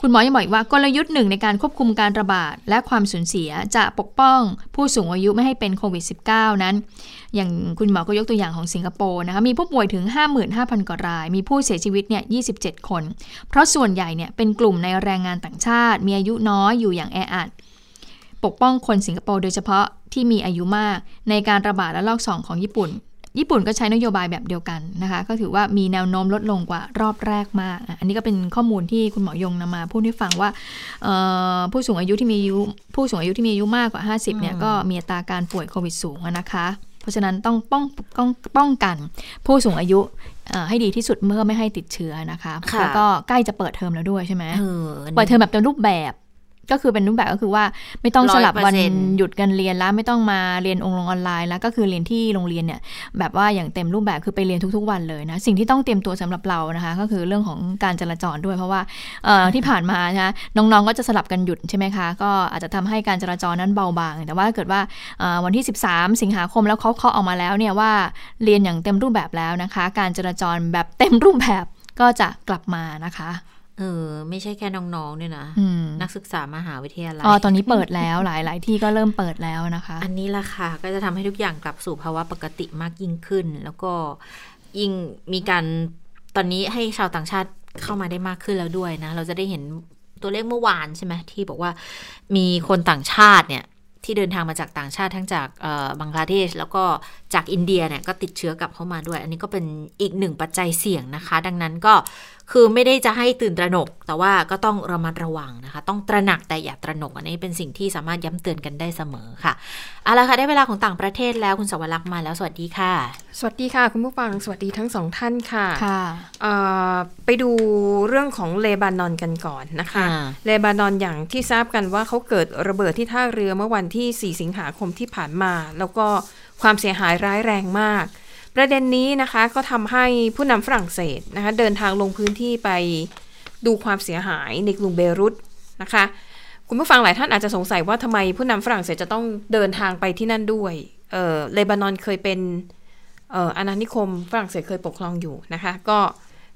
คุณหมอยังบอกอีกว่ากลยุทธ์หนึ่งในการควบคุมการระบาดและความสูญเสียจะปกป้องผู้สูงอายุไม่ให้เป็นโควิด -19 นั้น อย่างคุณหมอก็ยกตัวอย่างของสิงคโปร์นะคะมีผู้ป่วยถึง 55,000 กว่าราย มีผู้เสียชีวิตเนี่ย 27 คน เพราะส่วนใหญ่เนี่ยเป็นกลุ่มในแรงงานต่างชาติ มีอายุน้อยอยู่อย่างแออัดปกป้องคนสิงคโปร์โดยเฉพาะที่มีอายุมากในการระบาดและลอกสองของญี่ปุ่น ญี่ปุ่นก็ใช้นโยบายแบบเดียวกันนะคะก็ถือว่ามีแนวโน้มลดลงกว่ารอบแรกมาก อันนี้ก็เป็นข้อมูลที่คุณหมอยงนำมาพูดให้ฟังว่าผู้สูงอายุที่มีอายุผู้สูงอายุที่มีอายุมากกว่า 50เนี่ยก็มีอัตราการป่วยโควิดสูงนะคะเพราะฉะนั้นต้องป้องป้องป้องกันผู้สูงอายุให้ดีที่สุดเมื่อไม่ให้ติดเชื้อนะคะ แล้วก็ใกล้จะเปิดเทอมแล้วด้วยใช่ไหมเปิดเทอมแบบเต็มรูปแบบ ก็คือเป็นรูปแบบก็คือว่าไม่ต้องสลับวันหยุดกันเรียนแล้ว ไม่ต้องมาเรียนองค์ลงออนไลน์แล้ว ก็คือเรียนที่โรงเรียนเนี่ยแบบว่าอย่างเต็มรูปแบบคือไปเรียนทุก ๆ วันเลยนะสิ่งที่ต้องเตรียมตัวสำหรับเรานะคะ ก็คือเรื่องของการจราจรด้วย เพราะว่าที่ผ่านมานะน้องๆก็จะสลับกันหยุดใช่ไหมคะ ก็อาจจะทำให้การจราจรนั้นเบาบาง แต่ว่าเกิดว่าวันที่ 13 สิงหาคมแล้วเขาเคาะออกมาแล้วเนี่ยว่าเรียนอย่างเต็มรูปแบบแล้วนะคะ การจราจรแบบเต็มรูปแบบก็จะกลับมานะคะ เออ ไม่ใช่แค่น้องๆเนี่ยนะนักศึกษามหาวิทยาลัยอ๋อตอนนี้เปิดแล้วหลายหลายที่ก็เริ่มเปิดแล้วนะคะ อันนี้ละค่ะ ก็จะทำให้ทุกอย่างกลับสู่ภาวะปกติมากยิ่งขึ้น แล้วก็ยิ่งมีการตอนนี้ให้ชาวต่างชาติเข้ามาได้มากขึ้นแล้วด้วยนะ เราจะได้เห็นตัวเลขเมื่อวานใช่ไหมที่บอกว่ามีคนต่างชาติเนี่ยที่เดินทางมาจากต่างชาติทั้งจากบังคลาเทศแล้วก็จากอินเดียเนี่ยก็ติดเชื้อกลับเข้ามาด้วย อันนี้ก็เป็นอีกหนึ่งปัจจัยเสี่ยงนะคะ ดังนั้นก็คือไม่ได้จะให้ตื่นตระหนก แต่ว่าก็ต้องระมัดระวังนะคะ ต้องตระหนักแต่อย่าตระหนก อันนี้เป็นสิ่งที่สามารถย้ำเตือนกันได้เสมอค่ะเอาละค่ะได้เวลาของต่างประเทศแล้วคุณสวรักษ์มาแล้วสวัสดีค่ะ สวัสดีค่ะ คุณผู้ฟังสวัสดีทั้งสองท่านค่ะค่ะไปดูเรื่องของเลบานอนกันก่อนนะคะเลบานอนอย่างที่ทราบกันว่าเขาเกิดระเบิดที่ท่าเรือเมื่อวันที่ 4 สิงหาคมที่ผ่านมา แล้วก็ ความเสียหายร้ายแรงมาก ประเด็นนี้นะคะก็ทำให้ผู้นำฝรั่งเศสนะคะเดินทางลงพื้นที่ไปดูความเสียหายในกรุงเบรุตนะคะคุณผู้ฟังหลายท่านอาจจะสงสัยว่าทำไมผู้นำฝรั่งเศสจะต้องเดินทางไปที่นั่นด้วยเออเลบานอนเคยเป็นเอออาณานิคมฝรั่งเศสเคยปกครองอยู่นะคะ ก็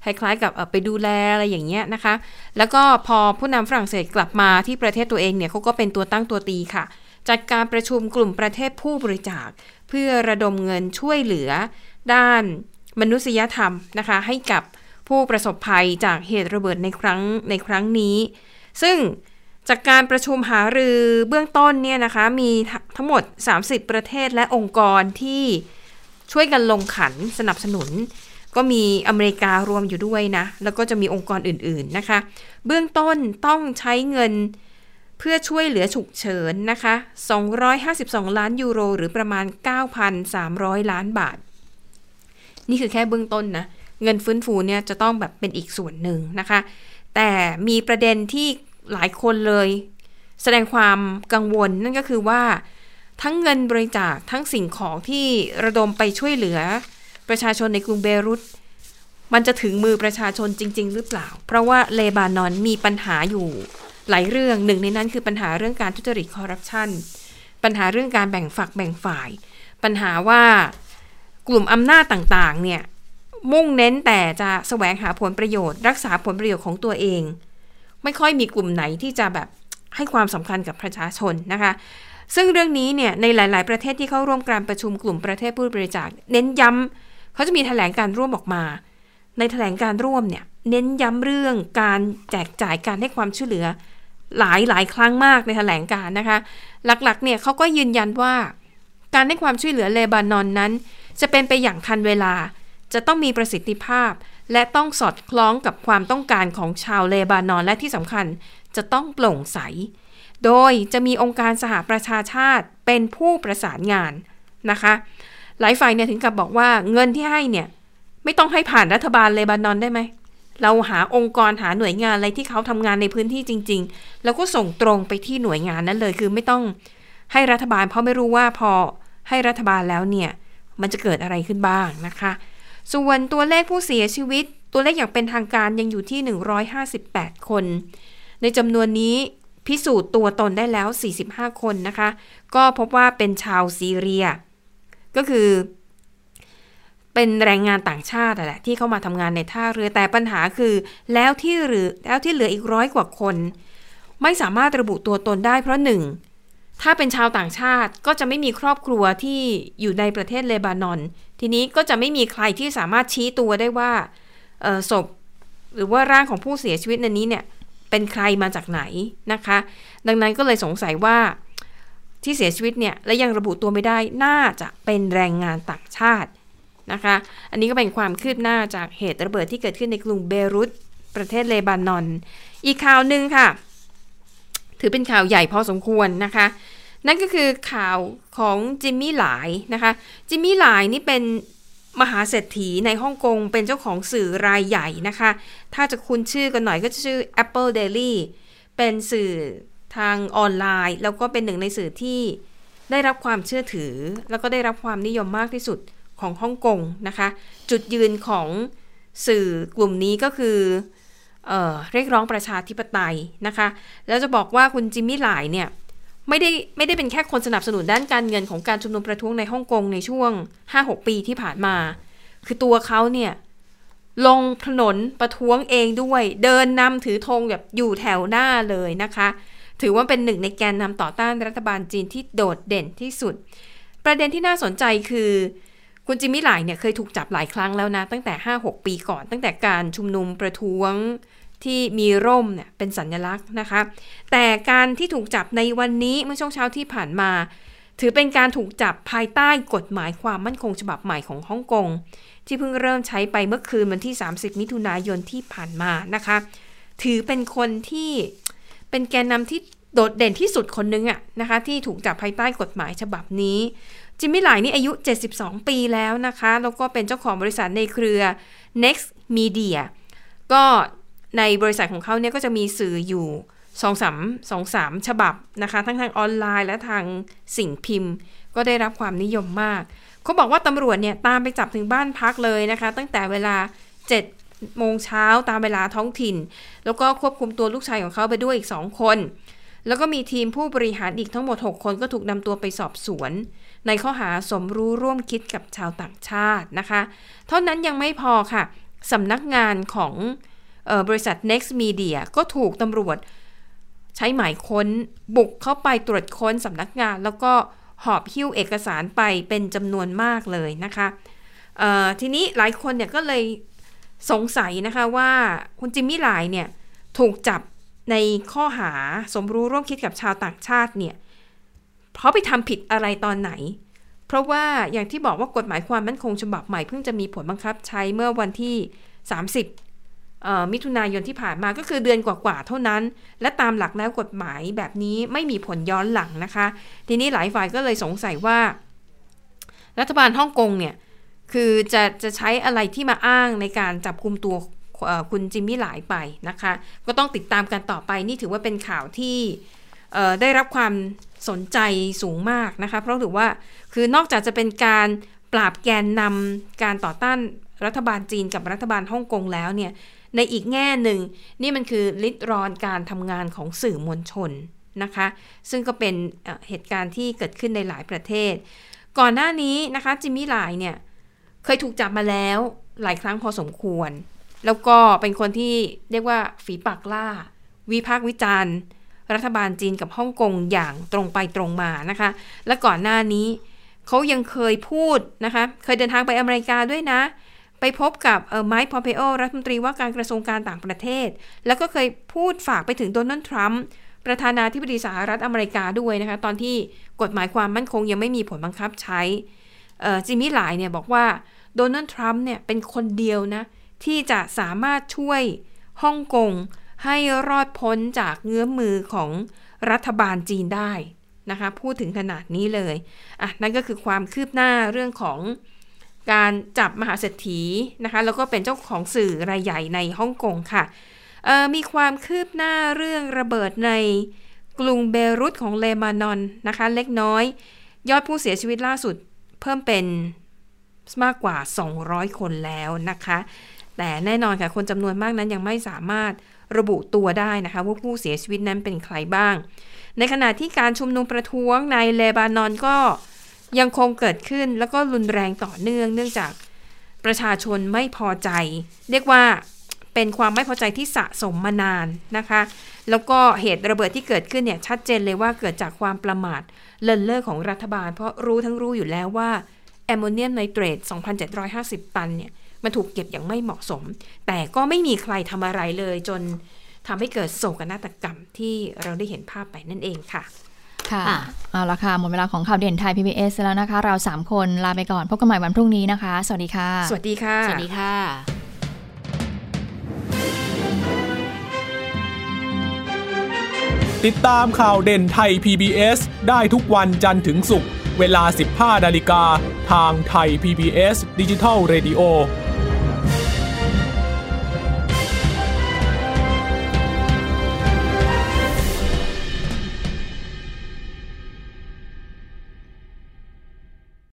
คล้ายๆกับไปดูแลอะไรอย่างเงี้ยนะคะ แล้วก็พอผู้นำฝรั่งเศสกลับมาที่ประเทศตัวเองเนี่ยเขาก็เป็นตัวตั้งตัวตีค่ะ จัดการประชุมกลุ่มประเทศผู้บริจาค เพื่อระดมเงินช่วยเหลือด้านมนุษยธรรมนะคะให้กับผู้ประสบภัยจากเหตุระเบิดในครั้งในครั้งนี้ ซึ่งจากการประชุมหารือเบื้องต้นเนี่ยนะคะมีทั้งหมด 30 ประเทศและองค์กรที่ช่วยกันลงขันสนับสนุน ก็มีอเมริการวมอยู่ด้วยนะ แล้วก็จะมีองค์กรอื่นๆนะคะ เบื้องต้นต้องใช้เงิน พื่อช่วยเหลือฉุกเฉินนะคะ 252 ล้านยูโร หรือประมาณ 9,300 ล้านบาท นี่คือแค่เบื้องต้นนะ เงินฟื้นฟูเนี่ยจะต้องแบบเป็นอีกส่วนหนึ่งนะคะ แต่มีประเด็นที่หลายคนเลย แสดงความกังวลนั่นก็คือว่าทั้งเงินบริจาคทั้งสิ่งของที่ระดมไปช่วยเหลือ ประชาชนในกรุงเบรุตมันจะถึงมือประชาชนจริง ๆ หรือเปล่า เพราะว่าเลบานอนมีปัญหาอยู่ หลายเรื่องหนึ่งในนั้นคือปัญหาเรื่องการทุจริตคอร์รัปชันปัญหาเรื่องการแบ่งฝักแบ่งฝ่าย ปัญหาว่ากลุ่มอำนาจต่างๆเนี่ยมุ่งเน้นแต่จะแสวงหาผลประโยชน์ รักษาผลประโยชน์ของตัวเอง ไม่ค่อยมีกลุ่มไหนที่จะแบบให้ความสำคัญกับประชาชนนะคะ ซึ่งเรื่องนี้เนี่ยในหลาย ๆ ประเทศที่เข้าร่วมการประชุมกลุ่มประเทศผู้บริจาค เน้นย้ำเขาจะมีแถลงการร่วมออกมา ในแถลงการร่วมเนี่ยเน้นย้ำเรื่องการแจกจ่ายการให้ความช่วยเหลือ หลายหลายครั้งมากในแถลงการนะคะ หลักๆเนี่ยเขาก็ยืนยันว่า การให้ความช่วยเหลือเลบานอนนั้น จะเป็นไปอย่างทันเวลา จะต้องมีประสิทธิภาพ และต้องสอดคล้องกับความต้องการของชาวเลบานอนและที่สำคัญจะต้องโปร่งใส โดยจะมีองค์การสหประชาชาติเป็นผู้ประสานงานนะคะ หลายฝ่ายเนี่ยถึงกับบอกว่าเงินที่ให้เนี่ยไม่ต้องให้ผ่านรัฐบาลเลบานอนได้ไหม เราหาองค์กรหาหน่วยงานอะไรที่เขาทำงานในพื้นที่จริง ๆ แล้วก็ส่งตรงไปที่หน่วยงานนั้นเลย คือไม่ต้องให้รัฐบาล เพราะไม่รู้ว่าพอให้รัฐบาลแล้วเนี่ย มันจะเกิดอะไรขึ้นบ้างนะคะ ส่วนตัวเลขผู้เสียชีวิต ตัวเลขอย่างเป็นทางการยังอยู่ที่ 158 คน ในจำนวนนี้พิสูจน์ตัวตนได้แล้ว 45 คนนะคะ ก็พบว่าเป็นชาวซีเรีย ก็คือ เป็นแรงงานต่างชาติแหละที่เข้ามาทำงานในท่าเรือแต่ปัญหาคือ แล้วที่หรือแล้วที่เหลืออีกร้อยกว่าคน ไม่สามารถระบุตัวตนได้เพราะหนึ่งถ้าเป็นชาวต่างชาติก็จะไม่มีครอบครัวที่อยู่ในประเทศเลบานอน ทีนี้ก็จะไม่มีใครที่สามารถชี้ตัวได้ว่าศพหรือว่าร่างของผู้เสียชีวิตในนี้เนี่ยเป็นใครมาจากไหนนะคะ ดังนั้นก็เลยสงสัยว่าที่เสียชีวิตเนี่ยและยังระบุตัวไม่ได้น่าจะเป็นแรงงานต่างชาติ นะคะ อันนี้ก็เป็นความคืบหน้าจากเหตุระเบิดที่เกิดขึ้นในกรุงเบรุตประเทศเลบานอน อีกข่าวหนึ่งค่ะ ถือเป็นข่าวใหญ่พอสมควรนะคะ นั่นก็คือข่าวของจิมมี่หลายนะคะ จิมมี่หลายนี่เป็นมหาเศรษฐีในฮ่องกงเป็นเจ้าของสื่อรายใหญ่นะคะ ถ้าจะคุ้นชื่อกันหน่อยก็จะชื่อ Apple Daily เป็นสื่อทางออนไลน์ แล้วก็เป็นหนึ่งในสื่อที่ได้รับความเชื่อถือ แล้วก็ได้รับความนิยมมากที่สุด ของฮ่องกงนะคะ จุดยืนของสื่อกลุ่มนี้ก็คือเออเรียกร้องประชาธิปไตยนะคะ แล้วจะบอกว่าคุณจิมมี่หลายเนี่ยไม่ได้ไม่ได้เป็นแค่คนสนับสนุนด้านการเงินของการชุมนุมประท้วงในฮ่องกงในช่วง 5-6 ปีที่ผ่านมา คือตัวเขาเนี่ยลงถนนประท้วงเองด้วย เดินนำถือธงแบบอยู่แถวหน้าเลยนะคะ ถือว่าเป็นหนึ่งในแกนนำต่อต้านรัฐบาลจีนที่โดดเด่นที่สุด ประเด็นที่น่าสนใจคือ คุณจิมมี่หลายเนี่ยเคยถูกจับหลายครั้งแล้วนะ ตั้งแต่ 5-6 ปีก่อน ตั้งแต่การชุมนุมประท้วงที่มีร่มเนี่ยเป็นสัญลักษณ์นะคะ แต่การที่ถูกจับในวันนี้เมื่อช่วงเช้าที่ผ่านมา ถือเป็นการถูกจับภายใต้กฎหมายความมั่นคงฉบับใหม่ของฮ่องกงที่เพิ่งเริ่มใช้ไปเมื่อคืนวันที่ 30 มิถุนายนที่ผ่านมานะคะ ถือเป็นคนที่เป็นแกนนำที่โดดเด่นที่สุดคนนึงอะนะคะที่ถูกจับภายใต้กฎหมายฉบับนี้ จิมมี่หลายนี่อายุ 72 ปีแล้วนะคะ แล้วก็เป็นเจ้าของบริษัทในเครือ Next Media ก็ในบริษัทของเขาเนี่ยก็จะมีสื่ออยู่สองสามสองสามฉบับนะคะ ทั้งทางออนไลน์และทางสิ่งพิมพ์ ก็ได้รับความนิยมมาก เขาบอกว่าตำรวจเนี่ยตามไปจับถึงบ้านพักเลยนะคะ ตั้งแต่เวลา 7 โมงเช้าตามเวลาท้องถิ่น แล้วก็ควบคุมตัวลูกชายของเขาไปด้วยอีก 2 คน แล้วก็มีทีมผู้บริหารอีกทั้งหมด 6 คนก็ถูกนำตัวไปสอบสวน ในข้อหาสมรู้ร่วมคิดกับชาวต่างชาตินะคะ เท่านั้นยังไม่พอค่ะสำนักงานของบริษัท Next Media ก็ถูกตำรวจใช้หมายค้นบุกเข้าไปตรวจค้นสำนักงาน แล้วก็หอบหิ้วเอกสารไปเป็นจำนวนมากเลยนะคะทีนี้หลายคนเนี่ยก็เลยสงสัยนะคะว่าคุณจิมมี่หลายเนี่ยถูกจับในข้อหาสมรู้ร่วมคิดกับชาวต่างชาติเนี่ย เพราะไปทำผิดอะไรตอนไหน เพราะว่าอย่างที่บอกว่ากฎหมายความมั่นคงฉบับใหม่เพิ่งจะมีผลบังคับใช้เมื่อวันที่ 30 มิถุนายนที่ผ่านมาก็คือเดือนกว่าๆเท่านั้น และตามหลักแล้วกฎหมายแบบนี้ไม่มีผลย้อนหลังนะคะ ทีนี้หลายฝ่ายก็เลยสงสัยว่า รัฐบาลฮ่องกงเนี่ยคือจะจะใช้อะไรที่มาอ้างในการจับคุมตัวคุณจิมมี่หลายไปนะคะ ก็ต้องติดตามกันต่อไปนี่ถือว่าเป็นข่าวที่ได้รับความ สนใจสูงมากนะคะ เพราะถือว่าคือนอกจากจะเป็นการปราบแกนนำการต่อต้านรัฐบาลจีนกับรัฐบาลฮ่องกงแล้วเนี่ย ในอีกแง่หนึ่ง นี่มันคือลิดรอนการทำงานของสื่อมวลชนนะคะ ซึ่งก็เป็นเหตุการณ์ที่เกิดขึ้นในหลายประเทศ ก่อนหน้านี้นะคะจิมมี่หลายเนี่ยเคยถูกจับมาแล้วหลายครั้งพอสมควร แล้วก็เป็นคนที่เรียกว่าฝีปากล่า วิพากษ์วิจารณ์ รัฐบาลจีนกับฮ่องกงอย่างตรงไปตรงมานะคะ และก่อนหน้านี้เขายังเคยพูดนะคะ เคยเดินทางไปอเมริกาด้วยนะ ไปพบกับไมค์พอมเปโอรัฐมนตรีว่าการกระทรวงการต่างประเทศ แล้วก็เคยพูดฝากไปถึงโดนัลด์ทรัมป์ประธานาธิบดีสหรัฐอเมริกาด้วยนะคะ ตอนที่กฎหมายความมั่นคงยังไม่มีผลบังคับใช้จิมมี่หลายเนี่ยบอกว่าโดนัลด์ทรัมป์เนี่ยเป็นคนเดียวนะที่จะสามารถช่วยฮ่องกง ให้รอดพ้นจากเงื้อมมือของรัฐบาลจีนได้นะคะ พูดถึงขนาดนี้เลยอะนั่นก็คือความคืบหน้าเรื่องของการจับมหาเศรษฐีนะคะ แล้วก็เป็นเจ้าของสื่อรายใหญ่ในฮ่องกงค่ะมีความคืบหน้าเรื่องระเบิดในกรุงเบรุตของเลบานอนนะคะ เล็กน้อย ยอดผู้เสียชีวิตล่าสุดเพิ่มเป็นมากกว่า 200 คนแล้วนะคะ แต่แน่นอนค่ะ คนจำนวนมากนั้นยังไม่สามารถ ระบุตัวได้นะคะว่าผู้เสียชีวิตนั้นเป็นใครบ้าง ในขณะที่การชุมนุมประท้วงในเลบานอนก็ยังคงเกิดขึ้นแล้วก็รุนแรงต่อเนื่อง เนื่องจากประชาชนไม่พอใจ เรียกว่าเป็นความไม่พอใจที่สะสมมานานนะคะ แล้วก็เหตุระเบิดที่เกิดขึ้นเนี่ยชัดเจนเลยว่าเกิดจากความประมาทเลินเล่อของรัฐบาล เพราะรู้ทั้งรู้อยู่แล้วว่าแอมโมเนียมไนเตรต 2,750 ตันเนี่ย มันถูกเก็บอย่างไม่เหมาะสม แต่ก็ไม่มีใครทำอะไรเลยจนทำให้เกิดโศกนาฏกรรมที่เราได้เห็นภาพไปนั่นเองค่ะค่ะเอาละค่ะหมดเวลาของข่าวเด่นไทย PBS แล้วนะคะ เรา 3 คนลาไปก่อนพบกันใหม่วันพรุ่งนี้นะคะ สวัสดีค่ะ สวัสดีค่ะ สวัสดีค่ะ ติดตามข่าวเด่นไทย PBS ได้ทุกวันจันทร์ถึงศุกร์เวลา 15 นาฬิกา ทางไทย PBS ดิจิทัล Radio